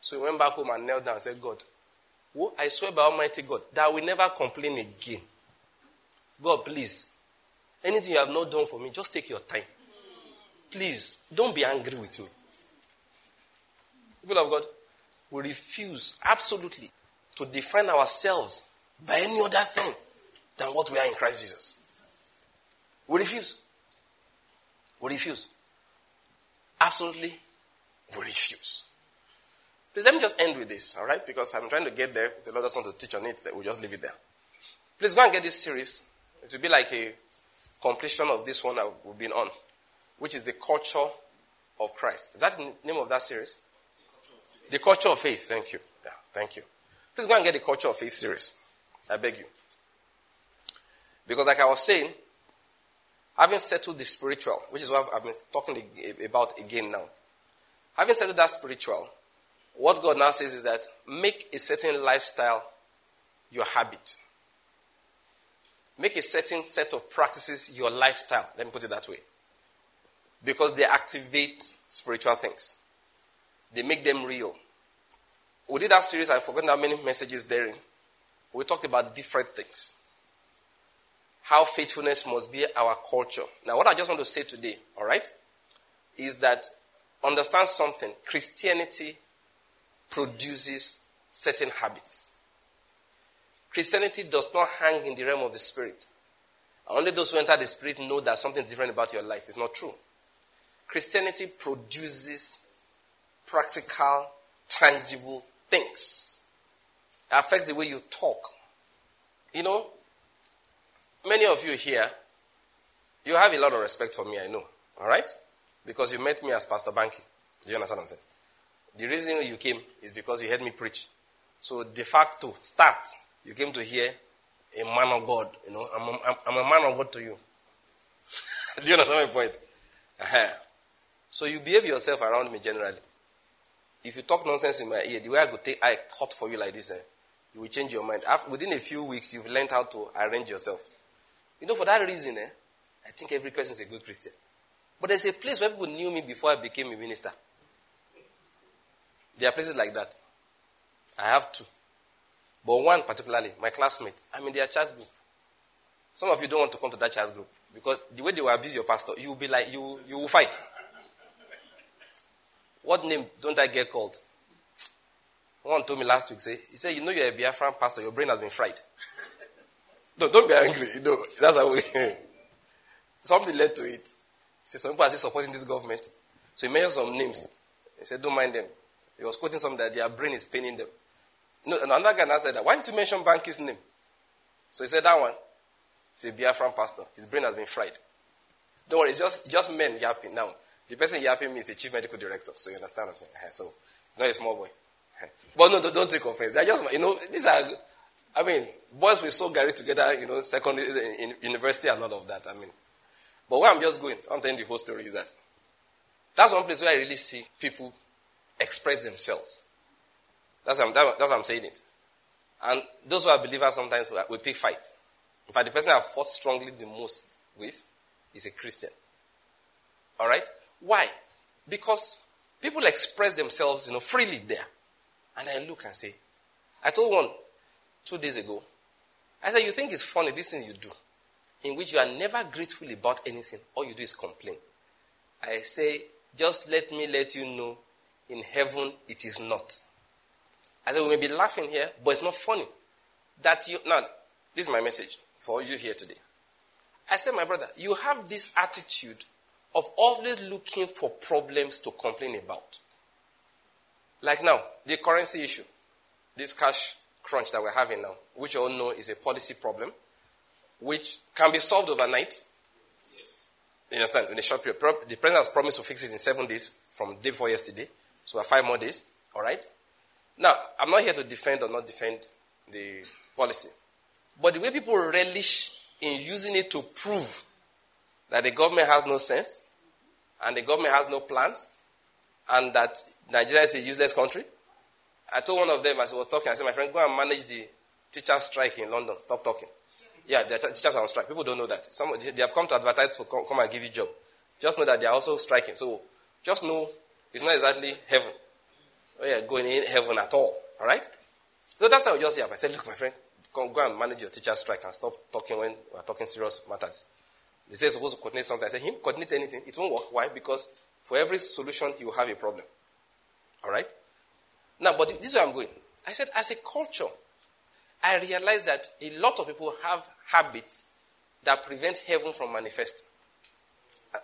So he went back home and knelt down and said, God, I swear by Almighty God that I will never complain again. God, please, anything you have not done for me, just take your time. Please, don't be angry with me. People of God, we refuse absolutely to define ourselves by any other thing than what we are in Christ Jesus. We refuse. We refuse. Absolutely, we refuse. Please let me just end with this, all right? Because I'm trying to get there. The Lord doesn't want to teach on it. We'll just leave it there. Please go and get this series. It will be like a completion of this one that we've been on, which is the culture of Christ. Is that the name of that series? The culture of faith. Thank you. Yeah, thank you. Please go and get the culture of faith series. I beg you. Because, like I was saying, having settled the spiritual, which is what I've been talking about again now, having settled that spiritual, what God now says is that make a certain lifestyle your habit. Make a certain set of practices your lifestyle. Let me put it that way. Because they activate spiritual things, they make them real. We did that series, I've forgotten how many messages therein. We talked about different things how faithfulness must be our culture. Now, what I just want to say today, all right, is that understand something. Christianity produces certain habits. Christianity does not hang in the realm of the spirit. Only those who enter the spirit know that something different about your life is not true. Christianity produces practical, tangible things. It affects the way you talk. You know, Many of you here, you have a lot of respect for me, I know. All right? Because you met me as Pastor Banky. Do you understand what I'm saying? The reason you came is because you heard me preach. So, de facto, start. You came to hear a man of God. You know, I'm a, I'm a man of God to you. <laughs> Do you understand my point? Uh-huh. So, you behave yourself around me generally. If you talk nonsense in my ear, the way I could take I cut for you like this, eh, you will change your mind. After, within a few weeks, you've learned how to arrange yourself. You know, for that reason, eh, I think every person is a good Christian. But there's a place where people knew me before I became a minister. There are places like that. I have two. But one particularly, my classmates, I'm in their chat group. Some of you don't want to come to that chat group because the way they will abuse your pastor, you will be like, you, you will fight. What name don't I get called? One told me last week, say, he said, you know you're a Biafran pastor, your brain has been fried. <laughs> no, don't be angry. No, that's how we. <laughs> Something led to it. He said, some people are still supporting this government. So he mentioned some names. He said, don't mind them. He was quoting something that their brain is paining them. No, another guy now said that. Why didn't you mention Banky's name? So he said that one. He's a Biafran pastor. His brain has been fried. Don't worry, it's just, just men yapping. Now, the person yapping me is a chief medical director. So you understand what I'm saying? Eh, so, not a small boy. Eh, but no, don't take offense. I just, you know, these are, I mean, boys we so Gary together, you know, secondary, in university, a lot of that. I mean, but where I'm just going, I'm telling the whole story is that that's one place where I really see people express themselves. That's what I'm, that's what I'm saying it. And those who are believers sometimes we pick fights. In fact, the person I fought strongly the most with is a Christian. All right? Why? Because people express themselves, you know, freely there. And I look and say, I told one two days ago, I said, You think it's funny, this thing you do, in which you are never grateful about anything, all you do is complain. I say, Just let me let you know, in heaven it is not. I said, We may be laughing here, but it's not funny. That you, now, this is my message for you here today. I said, My brother, you have this attitude of always looking for problems to complain about. Like now, the currency issue, this cash crunch that we're having now, which you all know is a policy problem, which can be solved overnight. Yes. You understand? In a short period. The president has promised to fix it in seven days from day before yesterday. So we have five more days. All right? Now, I'm not here to defend or not defend the policy. But the way people relish in using it to prove that the government has no sense and the government has no plans and that Nigeria is a useless country. I told one of them as I was talking, I said, my friend, go and manage the teacher strike in London. Stop talking. Yeah, the teachers are on strike. People don't know that. Some, they have come to advertise to come, come and give you job. Just know that they are also striking. So just know it's not exactly heaven. Oh, we are going in heaven at all. All right? So that's how I just say. I said, look, my friend, go, and manage your teacher strike and stop talking when we are talking serious matters. They say supposed to coordinate something. I said, him coordinate anything. It won't work. Why? Because for every solution, you have a problem. All right? Now, but this is where I'm going. I said, as a culture, I realize that a lot of people have habits that prevent heaven from manifesting.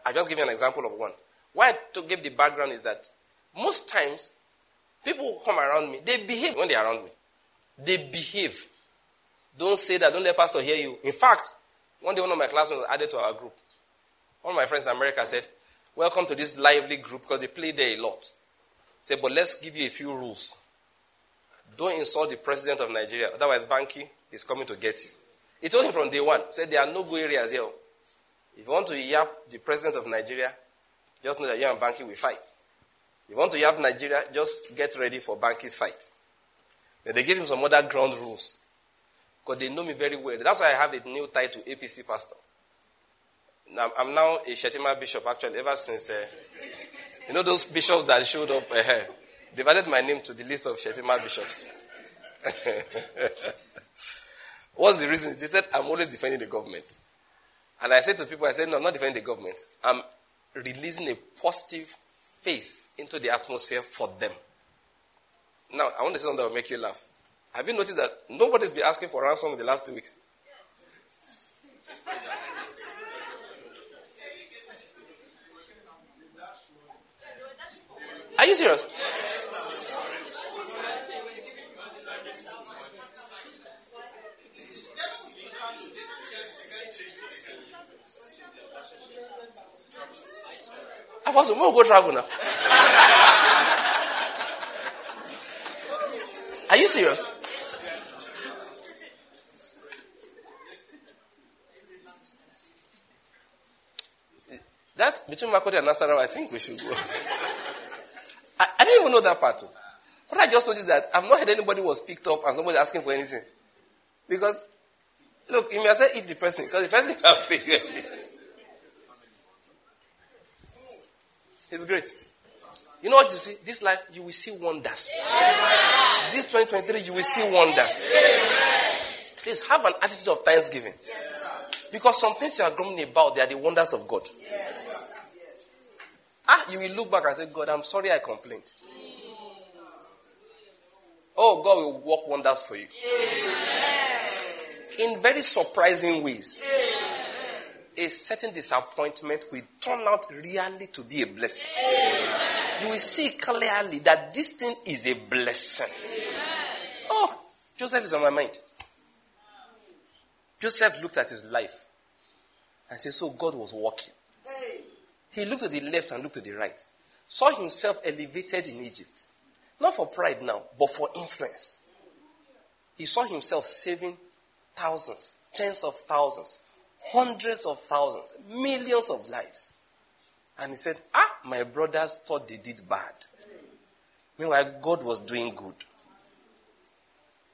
I just give you an example of one. Why to give the background is that most times people who come around me, they behave when they're around me. They behave. Don't say that. Don't let pastor hear you. In fact, one day one of my classmates was added to our group. One of my friends in America said, Welcome to this lively group because they play there a lot. Say, but let's give you a few rules. Don't insult the president of Nigeria, otherwise Banky is coming to get you. He told him from day one, said there are no good areas here. If you want to yap the president of Nigeria, just know that you and Banky will fight. If you want to yap Nigeria, just get ready for Banky's fight. Then they gave him some other ground rules. Because they know me very well. That's why I have the new title, APC pastor. Now, I'm now a Shettima bishop, actually, ever since uh, you know those bishops that showed up? Uh, my name to the list of Shettima bishops. <laughs> What's the reason? They said, I'm always defending the government. And I said to people, I said, no, I'm not defending the government. I'm releasing a positive faith into the atmosphere for them. Now, I want to say something that will make you laugh. Have you noticed that nobody's been asking for ransom in the last two weeks? Are you serious? I was going to go travel now. Are you serious? That between Makoti and Nasarawa, I think we should go I didn't even know that part. Too. But I just noticed that I've not heard anybody was picked up and somebody asking for anything. Because, look, you may say eat the person, because the person <laughs> can figure it. It's great. You know what you see? This life, you will see wonders. Amen. This 2023, you will see wonders. Amen. Please have an attitude of thanksgiving. Yes, because some things you are grumbling about, they are the wonders of God. Yes. Ah, you will look back and say, God, I'm sorry I complained. Oh, God will work wonders for you. In very surprising ways. A certain disappointment will turn out really to be a blessing. You will see clearly that this thing is a blessing. Oh, Joseph is on my mind. Joseph looked at his life and said, So God was working. He looked to the left and looked to the right, saw himself elevated in Egypt. Not for pride now, but for influence. He saw himself saving thousands, tens of thousands, hundreds of thousands, millions of lives. And he said, Ah, my brothers thought they did bad. Meanwhile, God was doing good.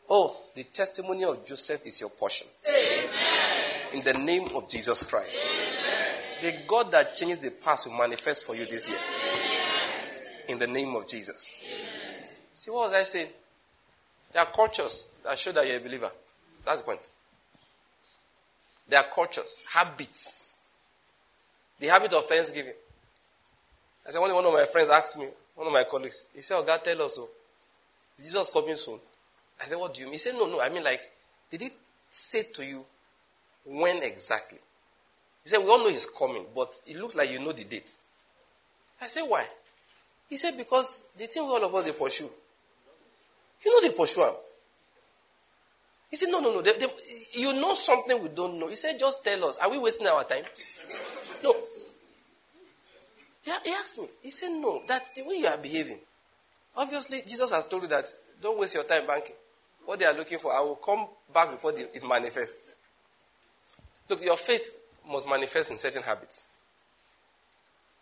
Oh, the testimony of Joseph is your portion. Amen. In the name of Jesus Christ. Amen. The God that changes the past will manifest for you this year. In the name of Jesus. See, what was I saying? There are cultures that show that you're a believer. That's the point. There are cultures, habits. The habit of thanksgiving. I said, one of my friends asked me, one of my colleagues, he said, Oh, God, tell us so. Is Jesus coming soon? I said, What do you mean? He said, No, no. I mean, like, did he say to you when exactly? He said, We all know he's coming, but it looks like you know the date. I said, Why? He said, Because the thing all of us they pursue. You know they pursue him. He said, No, no, no. They, they, you know something we don't know. He said, Just tell us. Are we wasting our time? no. He, asked me. He said, No, that's the way you are behaving. Obviously, Jesus has told you that don't waste your time banking. What they are looking for, I will come back before the, it manifests. Look, your faith must manifest in certain habits.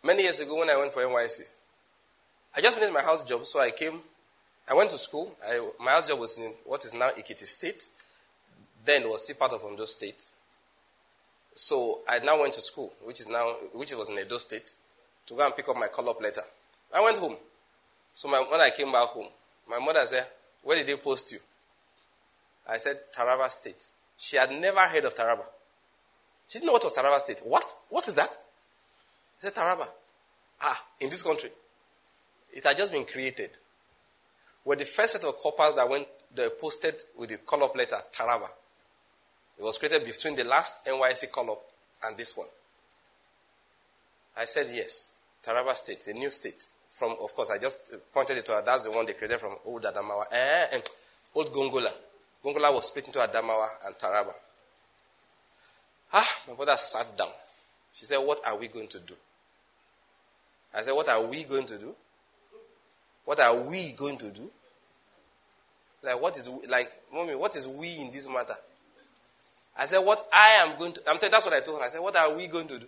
Many years ago, when I went for NYSC, I just finished my house job, so I came I went to school. I, my house job was in what is now Ekiti State. Then it was still part of Ondo State. So I now went to school, which is now which was in Edo State, to go and pick up my call-up letter. I went home. So my, when I came back home, my mother said, "Where did they post you?" I said, "Taraba State." She had never heard of Taraba. She didn't know what was Taraba State. What? What is that? I said, Taraba. Ah, in this country. It had just been created were the first set of corpers that went they posted with the call-up letter Taraba. It was created between the last NYSC call-up and this one. I said yes. Taraba State, a new state. From, of course, I just pointed it to her. That's the one they created from old Adamawa. Eh, and old Gongola. Gongola was split into Adamawa and Taraba. Ah, my mother sat down. She said, What are we going to do? I said, What are we going to do? What are we going to do? Like, what is, like, mommy, what is we in this matter? I said, what I am going to, I'm saying that's what I told her. I said, what are we going to do?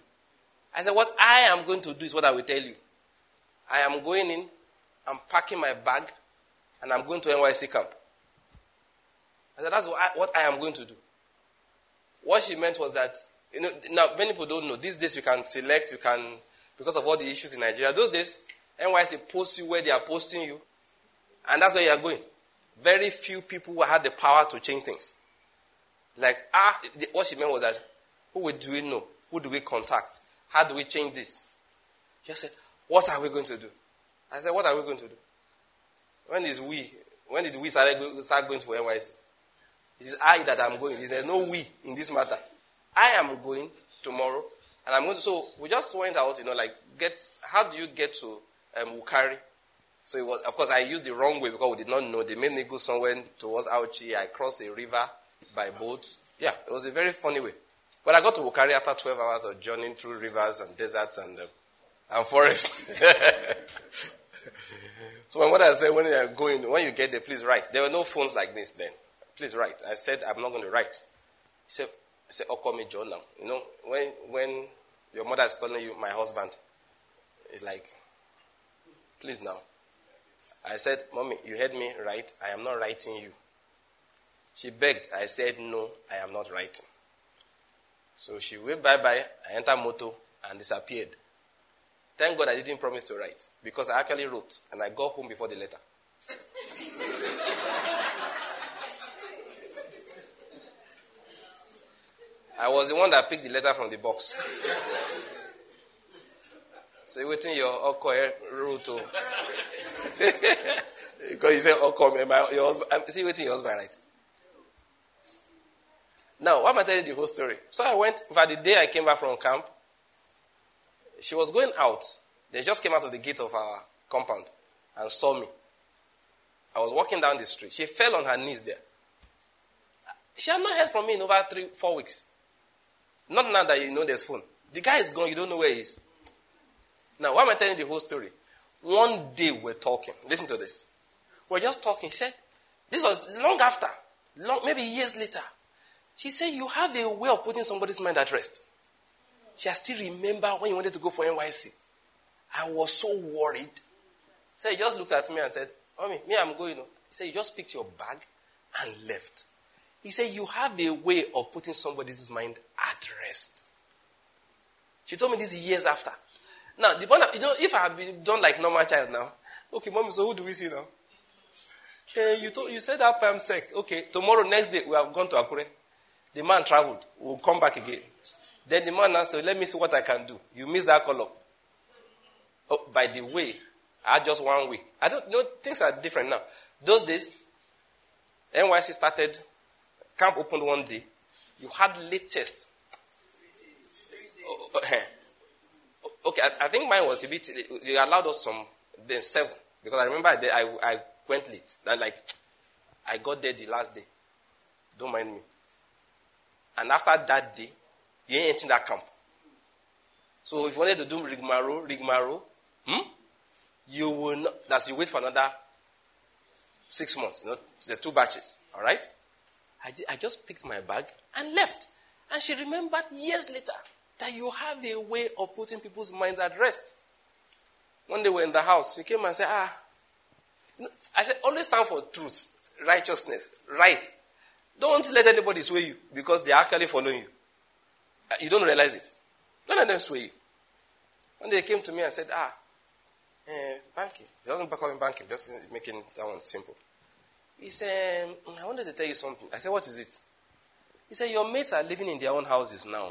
I said, what I am going to do is what I will tell you. I am going in, I'm packing my bag, and I'm going to NYSC camp. I said, that's what I, what I am going to do. What she meant was that, you know, now many people don't know. These days you can select, you can, because of all the issues in Nigeria. Those days, NYSC posts you where they are posting you, and that's where you are going. Very few people had the power to change things. Like, ah, what she meant was that, who do we know? Who do we contact? How do we change this? She said, what are we going to do? I said, what are we going to do? When is we? When did we start, going for NYSC? It is I that I'm going. There's no we in this matter. I am going tomorrow, and I'm going to. So we just went out, you know, like get. How do you get to um, Wukari. So it was, of course, I used the wrong way because we did not know. They made me go somewhere towards Auchi. I crossed a river by boat. Yeah, it was a very funny way. But I got to Wukari after 12 hours of journeying through rivers and deserts and, uh, and forests. <laughs> so my mother said, when you're going, when you get there, please write. There were no phones like this then. Please write. I said, I'm not going to write. He said, I said, oh, call me John now. You know, when, when your mother is calling you my husband, it's like, Please now. I said, Mommy, you heard me right. I am not writing you. She begged. I said, No, I am not writing. So she waved bye bye. I entered moto and disappeared. Thank God I didn't promise to write because I actually wrote and I got home before the letter. I was the one that picked the letter from the box. so you waiting your Oko wrote eh, oh. <laughs> because you said Oko, eh, my, your husband. I'm see waiting your husband, right? Now, why am I telling the whole story? So I went, for the day I came back from camp, she was going out. They just came out of the gate of our compound and saw me. I was walking down the street. She fell on her knees there. She had not heard from me in over three, four weeks. Not now that you know there's phone. The guy is gone, you don't know where he is. Now, why am I telling you the whole story? One day we're talking. Listen to this. We're just talking. He said, this was long after, long, maybe years later. She said, You have a way of putting somebody's mind at rest. She still remember when you wanted to go for NYSC. I was so worried. So he just looked at me and said, Mommy, me, I'm going. He said, You just picked your bag and left. He said, You have a way of putting somebody's mind at rest. She told me this years after. Now, the point, you know, if I had been done like normal child now, okay, mommy, so who do we see now? Hey, you, told, you said that I'm sick. Okay, tomorrow, next day, we have gone to Akure. The man traveled. We'll come back again. Then the man said, Let me see what I can do. You missed that color. Oh, by the way, I had just one week. I don't know, things are different now. Those days, NYSC started camp opened one day, you had latest. Oh, eh. okay, I, I, think mine was a bit. They allowed us some then seven because I remember I, I, I went late. And like I got there the last day. Don't mind me. And after that day, you ain't entering that camp. So if you wanted to do rigmarole, rigmarole, hmm? you will not. That's you wait for another six months. You know, the two batches. All right. I, I just picked my bag and left. And she remembered years later that you have a way of putting people's minds at rest. Day we were in the house. She came and said, Ah, I said, always stand for truth, righteousness, right. Don't let anybody sway you because they are actually following you. Uh, you don't realize it. Don't let them sway you. One day they came to me and said, Ah, eh, Banky. He doesn't call me Banky, just making that one simple. He said, mm, I wanted to tell you something. I said, What is it? He said, Your mates are living in their own houses now.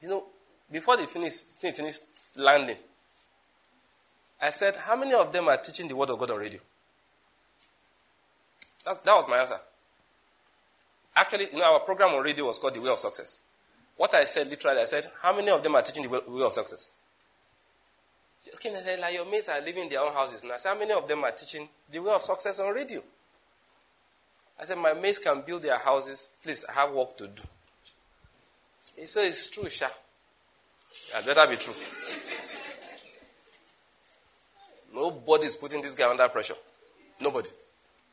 You know, before they finished, still finished landing, I said, How many of them are teaching the word of God already? That, that was my answer. Actually, you know, our program on radio was called The Way of Success. What I said, literally, I said, How many of them are teaching the way of success? Came and said, like your mates are living in their own houses now. I said, how many of them are teaching the way of success on radio? I said, my mates can build their houses. Please, I have work to do. He said, it's true, Sha. It better be true. Nobody is putting this guy under pressure. Nobody.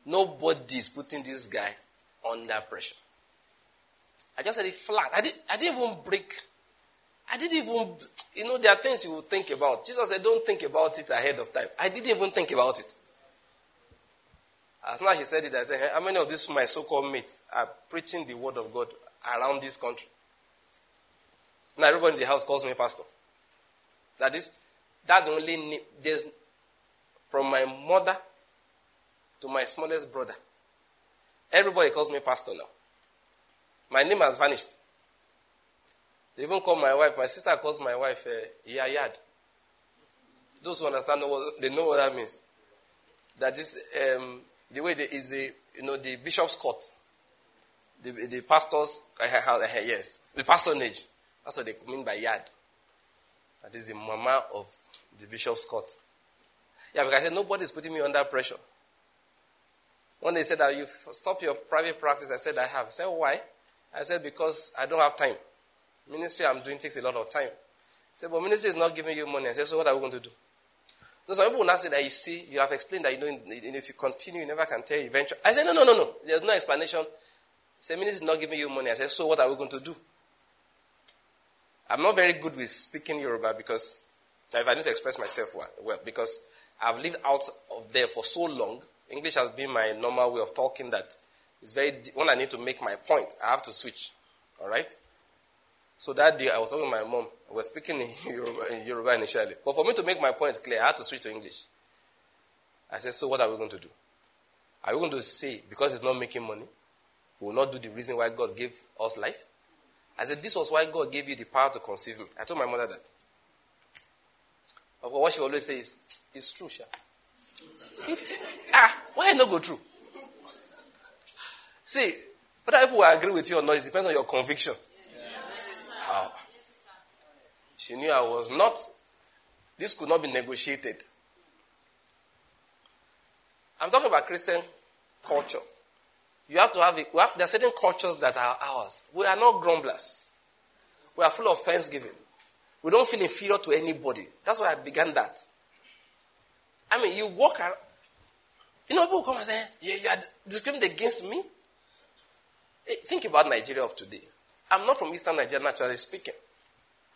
Nobody is putting this guy under pressure. I just said it flat. I, did, I didn't even break. I didn't even you know, there are things you will think about. Jesus said, Don't think about it ahead of time. I didn't even think about it. As soon as she said it, I said, hey, How many of these my so called mates are preaching the word of God around this country? Now, everybody in the house calls me pastor. That is, that's only. There's, from my mother to my smallest brother, everybody calls me pastor now. My name has vanished. They even call my wife, my sister calls my wife uh, Yayad. Those who understand, what, they know what that means. That is um, the way they, is the, you know, the bishop's court. The, the pastor's, yes, the parsonage. That's what they mean by yad. That is the mama of the bishop's court. Yeah, because I said nobody's putting me under pressure. When they said that you stop your private practice, I said I have. I said why? I said because I don't have time. Ministry I'm doing takes a lot of time. Said, but ministry is not giving you money. I said, so what are we going to do? No, some people will not say that you see, you have explained that you know, if you continue, you never can tell eventually. I said, no, no, no, no. There's no explanation. Said, ministry is not giving you money. I said, so what are we going to do? I'm not very good with speaking Yoruba because if I need to express myself well, well, because I've lived out of there for so long, English has been my normal way of talking that it's very, when I need to make my point, I have to switch. All right? So that day I was talking to my mom. We were speaking in <laughs> Yoruba, in Yoruba initially. But for me to make my point clear, I had to switch to English. I said, So what are we going to do? Are we going to say, because it's not making money, we will not do the reason why God gave us life? I said, This was why God gave you the power to conceive me. I told my mother that. But what she always says is, It's true, Sha. It, <laughs> ah, why not go through? See, whether people will agree with you or not, it depends on your conviction. She knew I was not, this could not be negotiated. I'm talking about Christian culture. You have to have, it. There are certain cultures that are ours. We are not grumblers. We are full of thanksgiving. We don't feel inferior to anybody. That's why I began that. I mean, you walk around, you know, people come and say, yeah, you are discriminating against me. Think about Nigeria of today. I'm not from Eastern Nigeria, naturally speaking.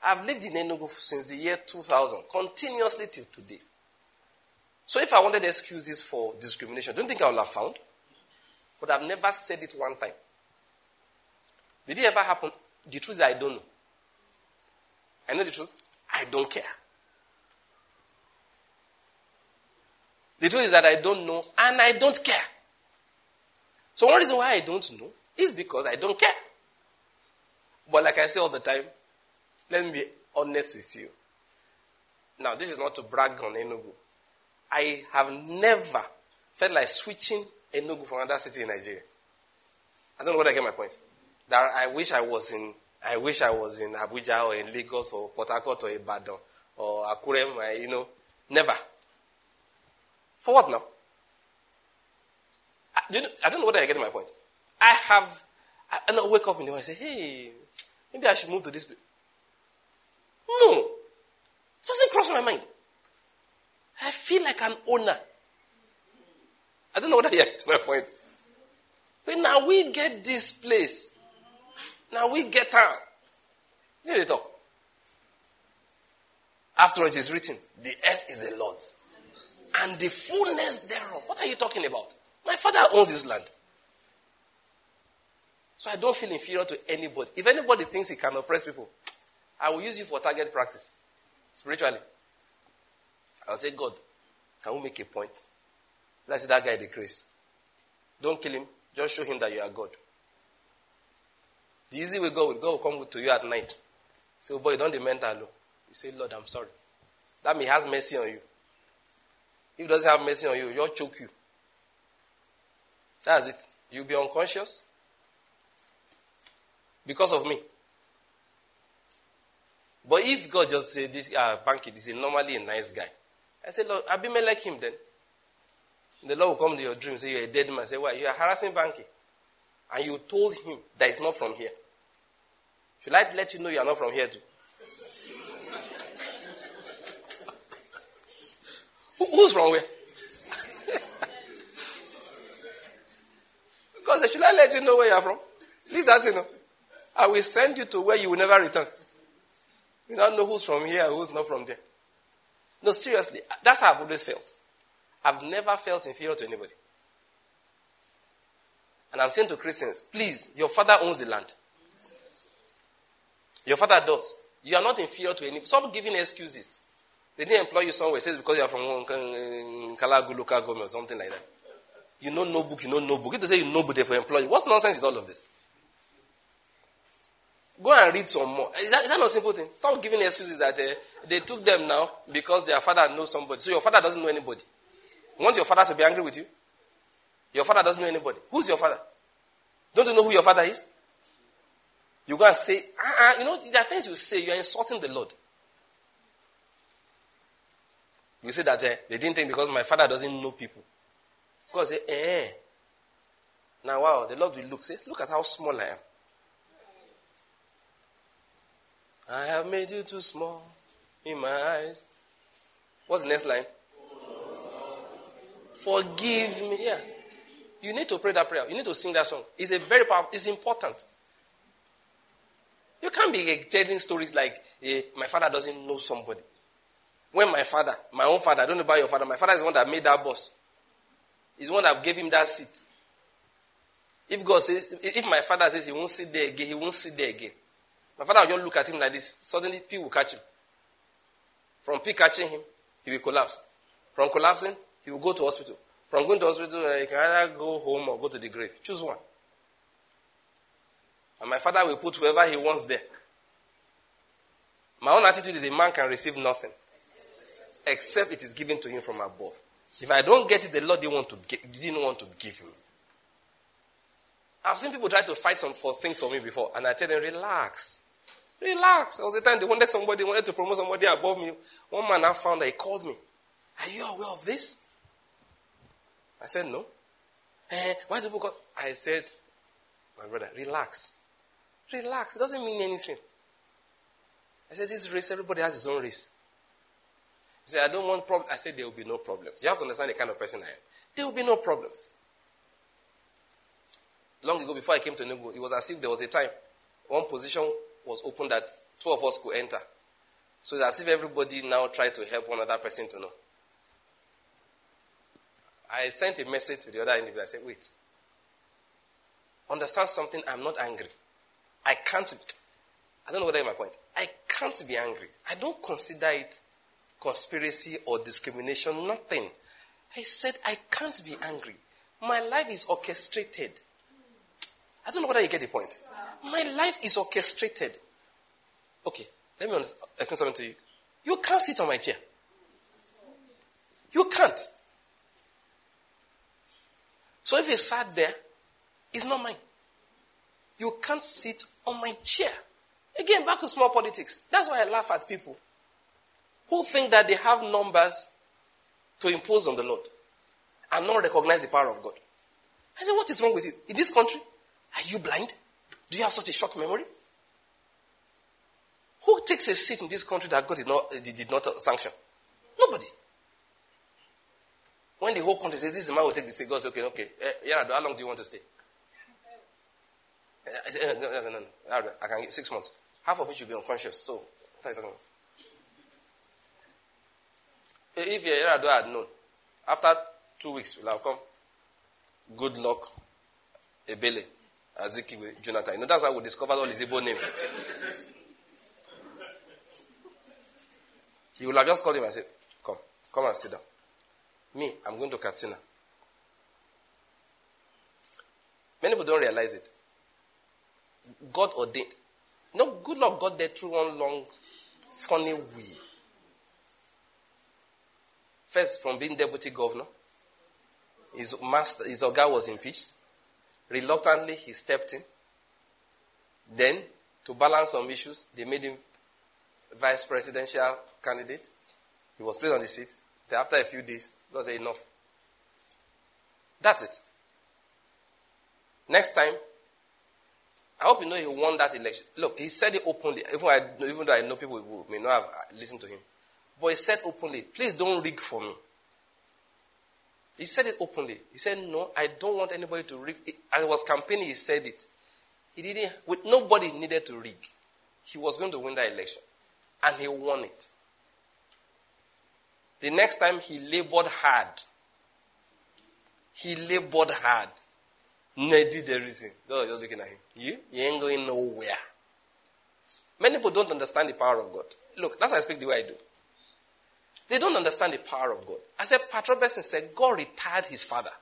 I've lived in Enugu since the year 2000, continuously till today. So if I wanted excuses for discrimination, don't think I would have found. But I've never said it one time. Did it ever happen? The truth is, I don't know. I know the truth. I don't care. The truth is that I don't know and I don't care. So, one reason why I don't know is because I don't care. But, like I say all the time, let me be honest with you. Now, this is not to brag on Enugu. I have never felt like switching Enugu from another city in Nigeria. I don't know whether I get my point. That I wish I was in I wish I was in Abuja or in Lagos or Port Harcourt or Ibadan or Akure, you know. Never. For what now? I, you know, I don't know whether I get my point. I have, I, I not wake up in the morning and say, hey, maybe I should move to this place. No. It doesn't cross my mind. I feel like an owner. I don't know whether <laughs> you get my point. But now we get this place. Now we get out. Did you talk? After it is written, the earth is the Lord's and the fullness thereof. What are you talking about? My father owns this land. So I don't feel inferior to anybody. If anybody thinks he can oppress people, I will use you for target practice. Spiritually. I'll say, God, can we make a point? Let's see that guy decrease. Don't kill him. Just show him that you are God. The easy way God will, God will come to you at night. Say, oh boy, don't the mental You say, Lord, I'm sorry. That means he has mercy on you. If he doesn't have mercy on you, he'll choke you. That's it. You'll be unconscious because of me. But if God just said this uh, Banky, this is normally a nice guy. I said, Lord, Abimelech like him then. The Lord will come to your dream, say you're a dead man. Say, why? You are harassing Banky. And you told him that it's not from here. Should I let you know you are not from here too? <laughs> Who's from where? <laughs> because should I let you know where you are from? Leave that you know. I will send you to where you will never return. You don't know who's from here, who's not from there. No, seriously, that's how I've always felt. I've never felt inferior to anybody. And I'm saying to Christians, please, your father owns the land. Your father does. You are not inferior to any. Stop giving excuses. They didn't employ you somewhere. It says because you are from uh, Kalagu local or something like that. You know no book, you know no book. If they say you know book, they for employ you. What nonsense is all of this? Go and read some more. Is that, is that not a simple thing? Stop giving excuses that uh, they took them now because their father knows somebody. So your father doesn't know anybody. You want your father to be angry with you? Your father doesn't know anybody. Who's your father? Don't you know who your father is? You go and say, uh-uh, you know, there are things you say, you are insulting the Lord. You say that uh, they didn't think because my father doesn't know people. God say, eh. Now, wow, the Lord will look. Say, look at how small I am. I have made you too small in my eyes. What's the next line? Forgive me. Yeah. You need to pray that prayer. You need to sing that song. It's a very powerful, it's important. You can't be telling stories like, eh, my father doesn't know somebody. When my father, my own father, I don't know about your father, my father is the one that made that bus. He's the one that gave him that seat. If God says, if my father says he won't sit there again, he won't sit there again. My father will just look at him like this. Suddenly, people will catch him. From P catching him, he will collapse. From collapsing, he will go to hospital. From going to hospital, uh, he can either go home or go to the grave. Choose one. And my father will put whoever he wants there. My own attitude is a man can receive nothing except it is given to him from above. If I don't get it, the Lord didn't want to get, didn't want to give me. I've seen people try to fight some, for things for me before, and I tell them, relax. Relax. There was a time they wanted somebody, wanted to promote somebody above me. One man I found that he called me. Are you aware of this? I said, no. Eh, why do people call? I said, my brother, relax. Relax. It doesn't mean anything. I said, this race, everybody has his own race. He said, I don't want problems. I said, there will be no problems. You have to understand the kind of person I am. There will be no problems. Long ago, before I came to Enugu, it was as if there was a time one position was open that two of us could enter. So it's as if everybody now tried to help one other person to know. I sent a message to the other individual. I said, wait. Understand something, I'm not angry. I can't. I don't know whether my point. I can't be angry. I don't consider it conspiracy or discrimination, nothing. I said, I can't be angry. My life is orchestrated. I don't know whether you get the point. My life is orchestrated. Okay, let me explain something to you. You can't sit on my chair. You can't. So if you sat there, it's not mine. You can't sit on my chair. Again, back to small politics. That's why I laugh at people who think that they have numbers to impose on the Lord and not recognize the power of God. I said, What is wrong with you? In this country, are you blind? Do you have such a short memory? Who takes a seat in this country that God did not, eh, did not uh, sanction? Nobody. When the whole country says, This man will take the seat, God says, Okay, okay. Eh, uh, yeah, how long do you want to stay? Eh, I said, no, no, no, no. I can get six months. Half of which will be unconscious. So, if Yar'Adua had known, after two weeks, will have come. Goodluck, Ebele, Azikiwe, Jonathan. You know, that's how we discovered all his Igbo names. he would have just called him and said, Come, come and sit down. Me, I'm going to Katsina. Many people don't realize it. God ordained. No, Goodluck got there through one long, funny way. First, from being deputy governor, his master, his guy was impeached. Reluctantly, he stepped in. Then, to balance some issues, they made him vice presidential candidate. He was placed on the seat. Then, after a few days, God said, enough. That's it. Next time, I hope you know he won that election. Look, he said it openly, even, though I know people who may not have listened to him. But he said openly, please don't rig for me. He said it openly. He said, no, I don't want anybody to rig. I was campaigning, he said it. He didn't, with nobody needed to rig. He was going to win that election. And he won it. The next time he labored hard. He labored hard. No, he did everything. God was just looking at him. You? You ain't going nowhere. Many people don't understand the power of God. Look, that's why I speak the way I do. They don't understand the power of God. I said, Pastor Robertson said, God retired his father.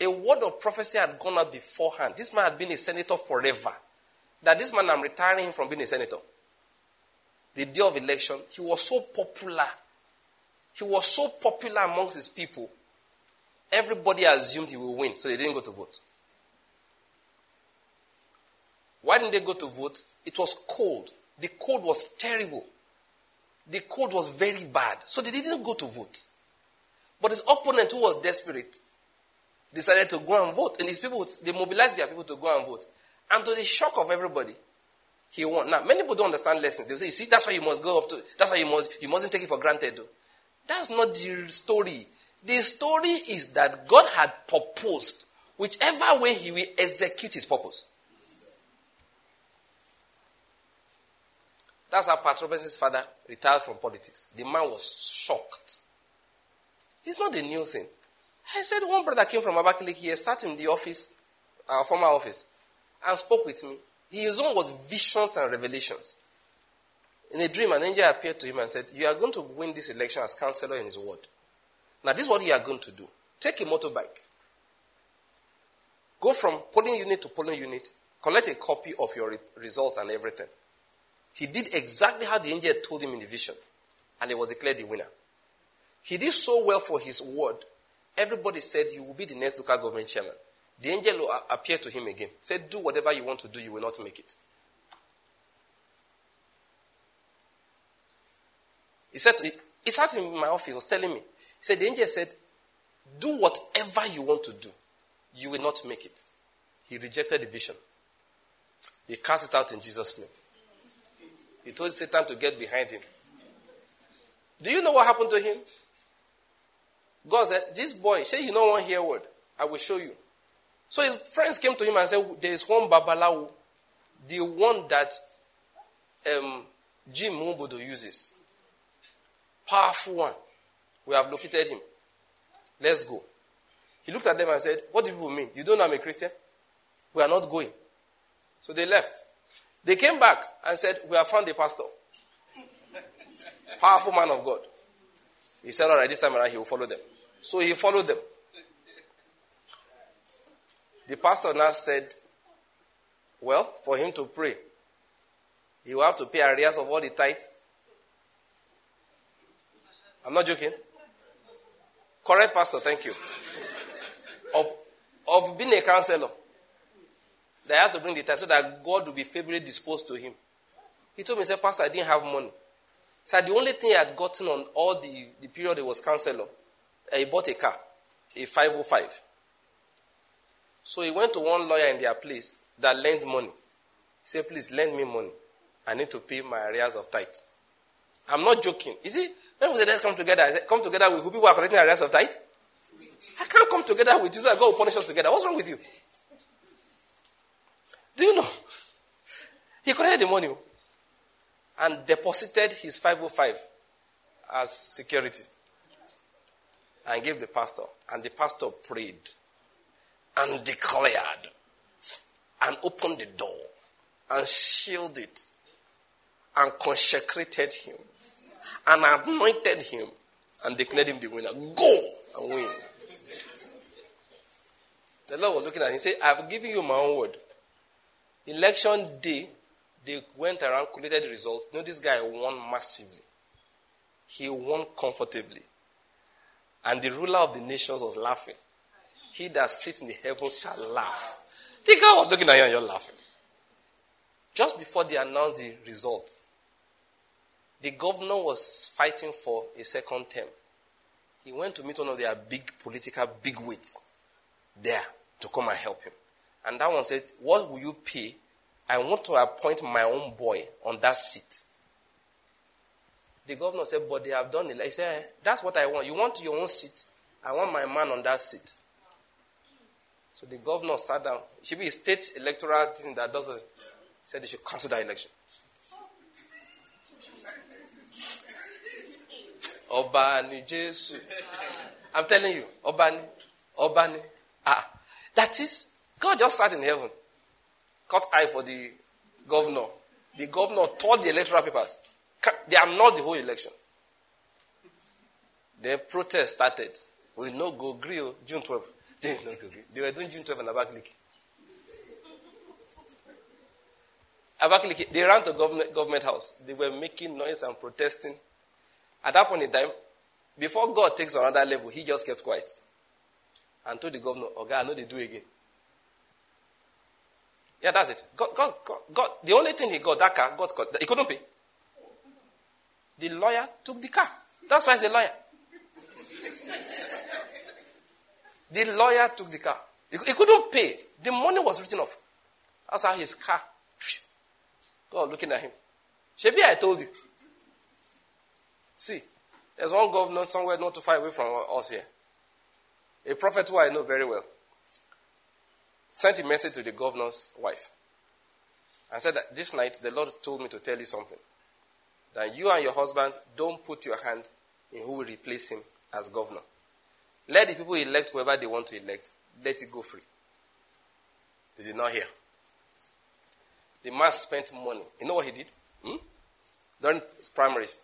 A word of prophecy had gone out beforehand. This man had been a senator forever. That this man, I'm retiring him from being a senator. The day of election, he was so popular. He was so popular amongst his people. Everybody assumed he will win, so they didn't go to vote. Why didn't they go to vote? It was cold. The cold was terrible the cold was very bad. So they didn't go to vote. But his opponent, who was desperate, decided to go and vote. And these people, they mobilized their people to go and vote. And to the shock of everybody, he won. Now, many people don't understand lessons. They say, you see, that's why you must go up to, that's why you must, you mustn't take it for granted. Though. That's not the story. The story is that God had proposed whichever way he will execute his purpose. That's how Pat Robertson's father retired from politics. The man was shocked. It's not a new thing. I said one brother came from Abakaliki here, sat in the office, our former office, and spoke with me. His own was visions and revelations. In a dream, an angel appeared to him and said, You are going to win this election as counselor in his ward. Now, this is what you are going to do. Take a motorbike. Go from polling unit to polling unit. Collect a copy of your re- results and everything. He did exactly how the angel told him in the vision. And he was declared the winner. He did so well for his word. Everybody said, You will be the next local government chairman. The angel appeared to him again. Said, Do whatever you want to do, you will not make it. He said, to, he sat in my office, was telling me. He said, The angel said, Do whatever you want to do, you will not make it. He rejected the vision. He cast it out in Jesus' name. He told Satan to get behind him. Do you know what happened to him? God said, This boy, say you know one hear word. I will show you. So his friends came to him and said, There is one Babalawo, the one that um, Jim Nwobodo uses. Powerful one. We have located him. Let's go. He looked at them and said, What do people mean? You don't know I'm a Christian? We are not going. So they left. They came back and said, We have found a pastor. Powerful man of God. He said, All right, this time around he will follow them. So he followed them. The pastor now said, Well, for him to pray, he will have to pay arrears of all the tithes. I'm not joking. Correct, Pastor, thank you. Of, of being a counselor. That has to bring the tithe so that God will be favorably disposed to him. He told me, he said, Pastor, I didn't have money. So the only thing he had gotten on all the, the period he was counselor, he bought a car, a 505. So he went to one lawyer in their place that lends money. He said, Please lend me money. I need to pay my arrears of tithe. I'm not joking. You see, when we say let's come together, I said, come together with who people are collecting arrears of tithe? I can't come together with you God will punish us together. What's wrong with you? Do you know? He collected the money oh, and deposited his 505 as security and gave the pastor. And the pastor prayed and declared and opened the door and shielded it and consecrated him and anointed him and declared him the winner. Go and win. The Lord was looking at him and said, I've given you my own word. Election day, they went around, collected the results. You know, this guy won massively. He won comfortably. And the ruler of the nations was laughing. He that sits in the heavens shall laugh. The guy was looking at you and you're laughing. Just before they announced the results, the governor was fighting for a second term. He went to meet one of their big political bigwigs there to come and help him. And that one said, What will you pay? I want to appoint my own boy on that seat. The governor said, But they have done it. I said, That's what I want. You want your own seat? I want my man on that seat. So the governor sat down. It should be a state electoral thing that doesn't. Said they should cancel that election. Obani Jesus. I'm telling you, Obani, Obani. Ah, that is, God just sat in heaven, cut eye for the governor. The governor tore the electoral papers. They are not the whole election. The protest started. We no go grill June 12. <laughs> They, no go agree. they were doing June 12 in Abakaliki. Abakaliki, they ran to government, government house. They were making noise and protesting. At that point in time, before God takes another level, he just kept quiet and told the governor, Okay, I know they do again. Yeah, that's it. God, God, God, God, the only thing he got, that car, God he couldn't pay. The lawyer took the car. That's why he's a lawyer. the lawyer took the car. He, he couldn't pay. The money was written off. That's how his car. God looking at him. Shebi, I told you. See, there's one governor somewhere not too far away from us here. A prophet who I know very well sent a message to the governor's wife and said that this night the Lord told me to tell you something. That you and your husband don't put your hand in who will replace him as governor. Let the people elect whoever they want to elect. Let it go free. They did not hear. The man spent money. You know what he did? Hmm? During his primaries,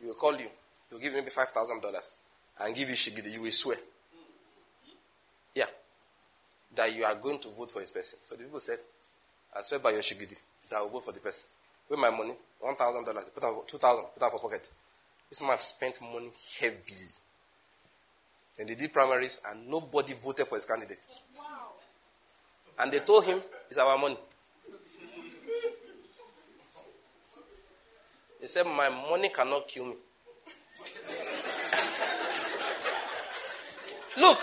he will call you. He will give you maybe $5,000 and give you shigidi. You will swear. Yeah. That you are going to vote for his person. So the people said, I swear by your shigidi that I will vote for the person. With my money, $1,000, put out 2000 put out for pocket. This man spent money heavily. And they did primaries and nobody voted for his candidate. Wow. And they told him, it's our money. He said, My money cannot kill me. Look,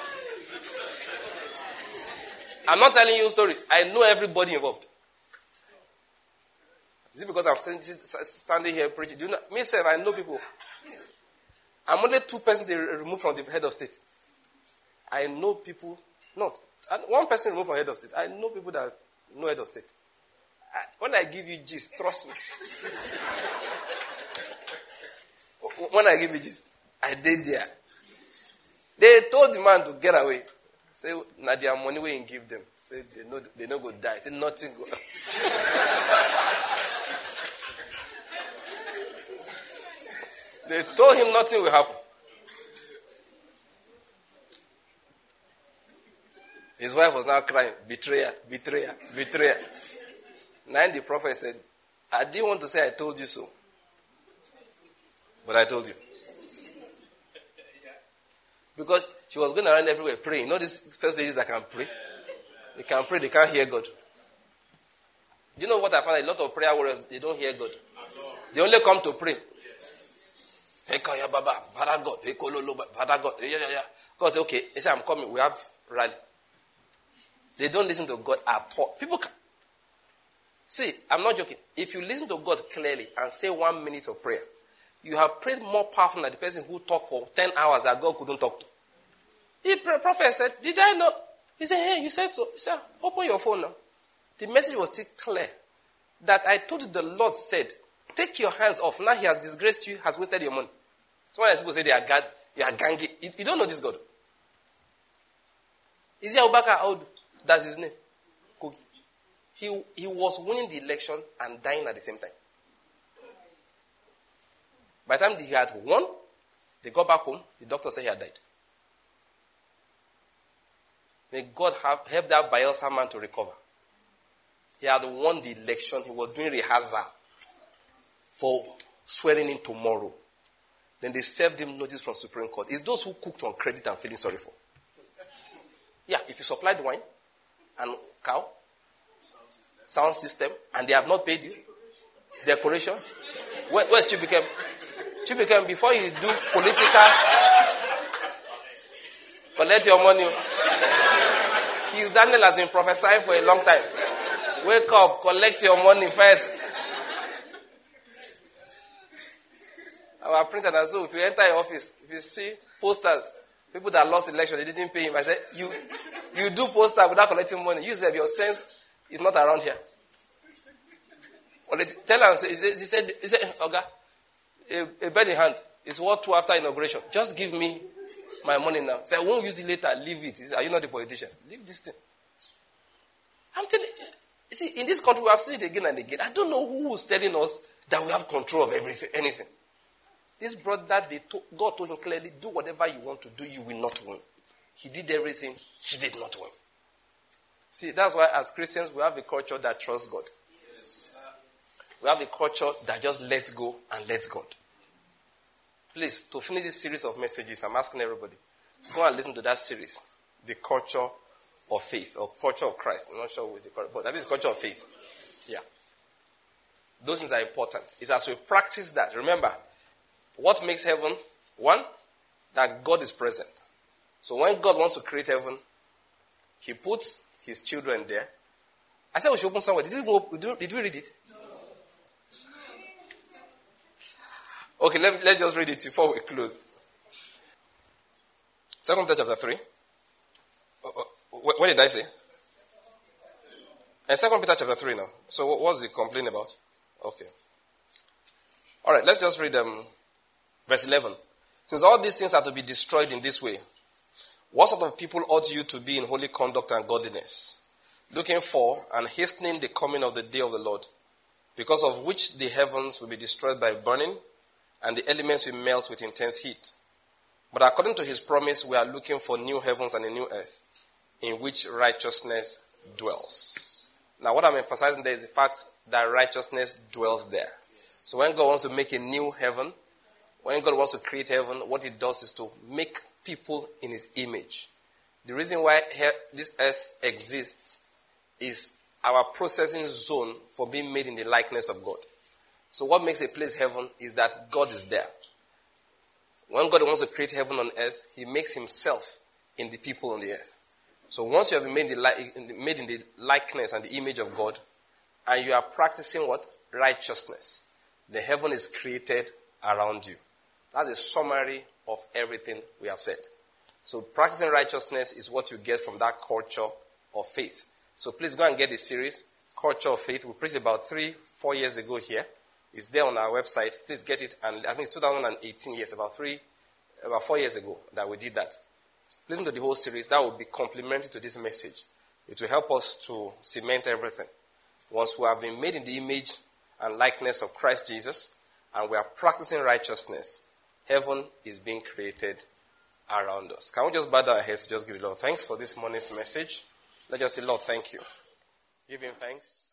I'm not telling you a story. I know everybody involved. Is it because I'm standing here preaching? Do you know, myself, I know people. I'm only two persons removed from the head of state. I know people, not one person removed from head of state. I know people that know head of state. I, when I give you gist, trust me. <laughs> when I give you gist, I did there. They told the man to get away. Say, now their money we ain't give them. Say, they know they no go die. Say, nothing go. <laughs> they told him nothing will happen. His wife was now crying, betrayer, betrayer, betrayer. Then the prophet said, I didn't want to say I told you so. But I told you. Because she was going around everywhere praying. You know these first ladies that can pray? They can pray, they can't hear God. Do you know what I found? A lot of prayer warriors, they don't hear God. They only come to pray. Baba, Father God, Father God. Yeah, yeah, yeah. Because, okay, they say, I'm coming. We have rally. They don't listen to God at all. People can. See, I'm not joking. If you listen to God clearly and say one minute of prayer, you have prayed more powerful than the person who talked for 10 hours that God couldn't talk to. The prophet said, Did I know? He said, Hey, you said so. He said, Open your phone now. The message was still clear. That I told the Lord said, Take your hands off. Now he has disgraced you, has wasted your money. Someone else people say they are God, you are gangi. You, you, don't know this God. Is he Abubakar Audu? That's his name. He, he was winning the election and dying at the same time. By the time he had won, they got back home, the doctor said he had died. May God have, help that Bayelsa man to recover. He had won the election. He was doing rehearsal for swearing in tomorrow. Then they served him notice from Supreme Court. It's those who cooked on credit and feeling sorry for. Yeah, if you supplied wine and cow, sound system, sound system and they have not paid you, decoration. Where, where's Chibukem? Chibukem, before you do political, collect your money. His Daniel has been prophesying for a long time. Wake up, collect your money first. Our printer, and so if you enter your office, if you see posters, people that lost election, they didn't pay him. I said, you, you do poster without collecting money. You say your sense is not around here. Well, Tell him, he said, he said, Oga, a, a bed in hand is what to after inauguration. Just give me my money now. Say, I won't use it later. Leave it. Said, Are you not a politician? Leave this thing. I'm telling you. See, in this country, we have seen it again and again. I don't know who is telling us that we have control of everything, anything. This brother, they told, God told him clearly, do whatever you want to do, you will not win. He did everything, he did not win. See, that's why as Christians, we have a culture that trusts God. Yes, we have a culture that just lets go and lets God. Please, to finish this series of messages, I'm asking everybody, go and listen to that series, The Culture of Faith, or Culture of Christ. I'm not sure with the culture, but that is Culture of Faith. Yeah. Those things are important. It's as we practice that. Remember, what makes heaven? One, that God is present. So when God wants to create heaven, He puts His children there. I said we should open somewhere. Did we, did we read it? Okay, let, let's just read it before we close. Second Peter chapter 3. what did I say? And Second Peter chapter 3 now. So what was the complaint about? Okay. All right, let's just read um, verse 11. Since all these things are to be destroyed in this way, what sort of people ought you to be in holy conduct and godliness, looking for and hastening the coming of the day of the Lord, because of which the heavens will be destroyed by burning, and the elements will melt with intense heat? But according to his promise, we are looking for new heavens and a new earth, in which righteousness dwells. Now, what I'm emphasizing there is the fact that righteousness dwells there. So when God wants to make a new heaven, when God wants to create heaven, what he does is to make people in his image. The reason why this earth exists is our processing zone for being made in the likeness of God. So what makes a place heaven is that God is there. When God wants to create heaven on earth, he makes himself in the people on the earth. So once you have been made in, the, made in the likeness and the image of God, and you are practicing what? Righteousness. The heaven is created around you. That's a summary of everything we have said. So practicing righteousness is what you get from that culture of faith. So please go and get the series, Culture of Faith. We preached about three, four years ago here. It's there on our website. Please get it. And I think it's 2018, yes, about three, about four years ago that we did that. Listen to the whole series. That will be complementary to this message. It will help us to cement everything. Once we have been made in the image and likeness of Christ Jesus, and we are practicing righteousness, heaven is being created around us. Can we just bow our heads, just give the Lord thanks for this morning's message? Let's say, Lord, thank you. Give him thanks.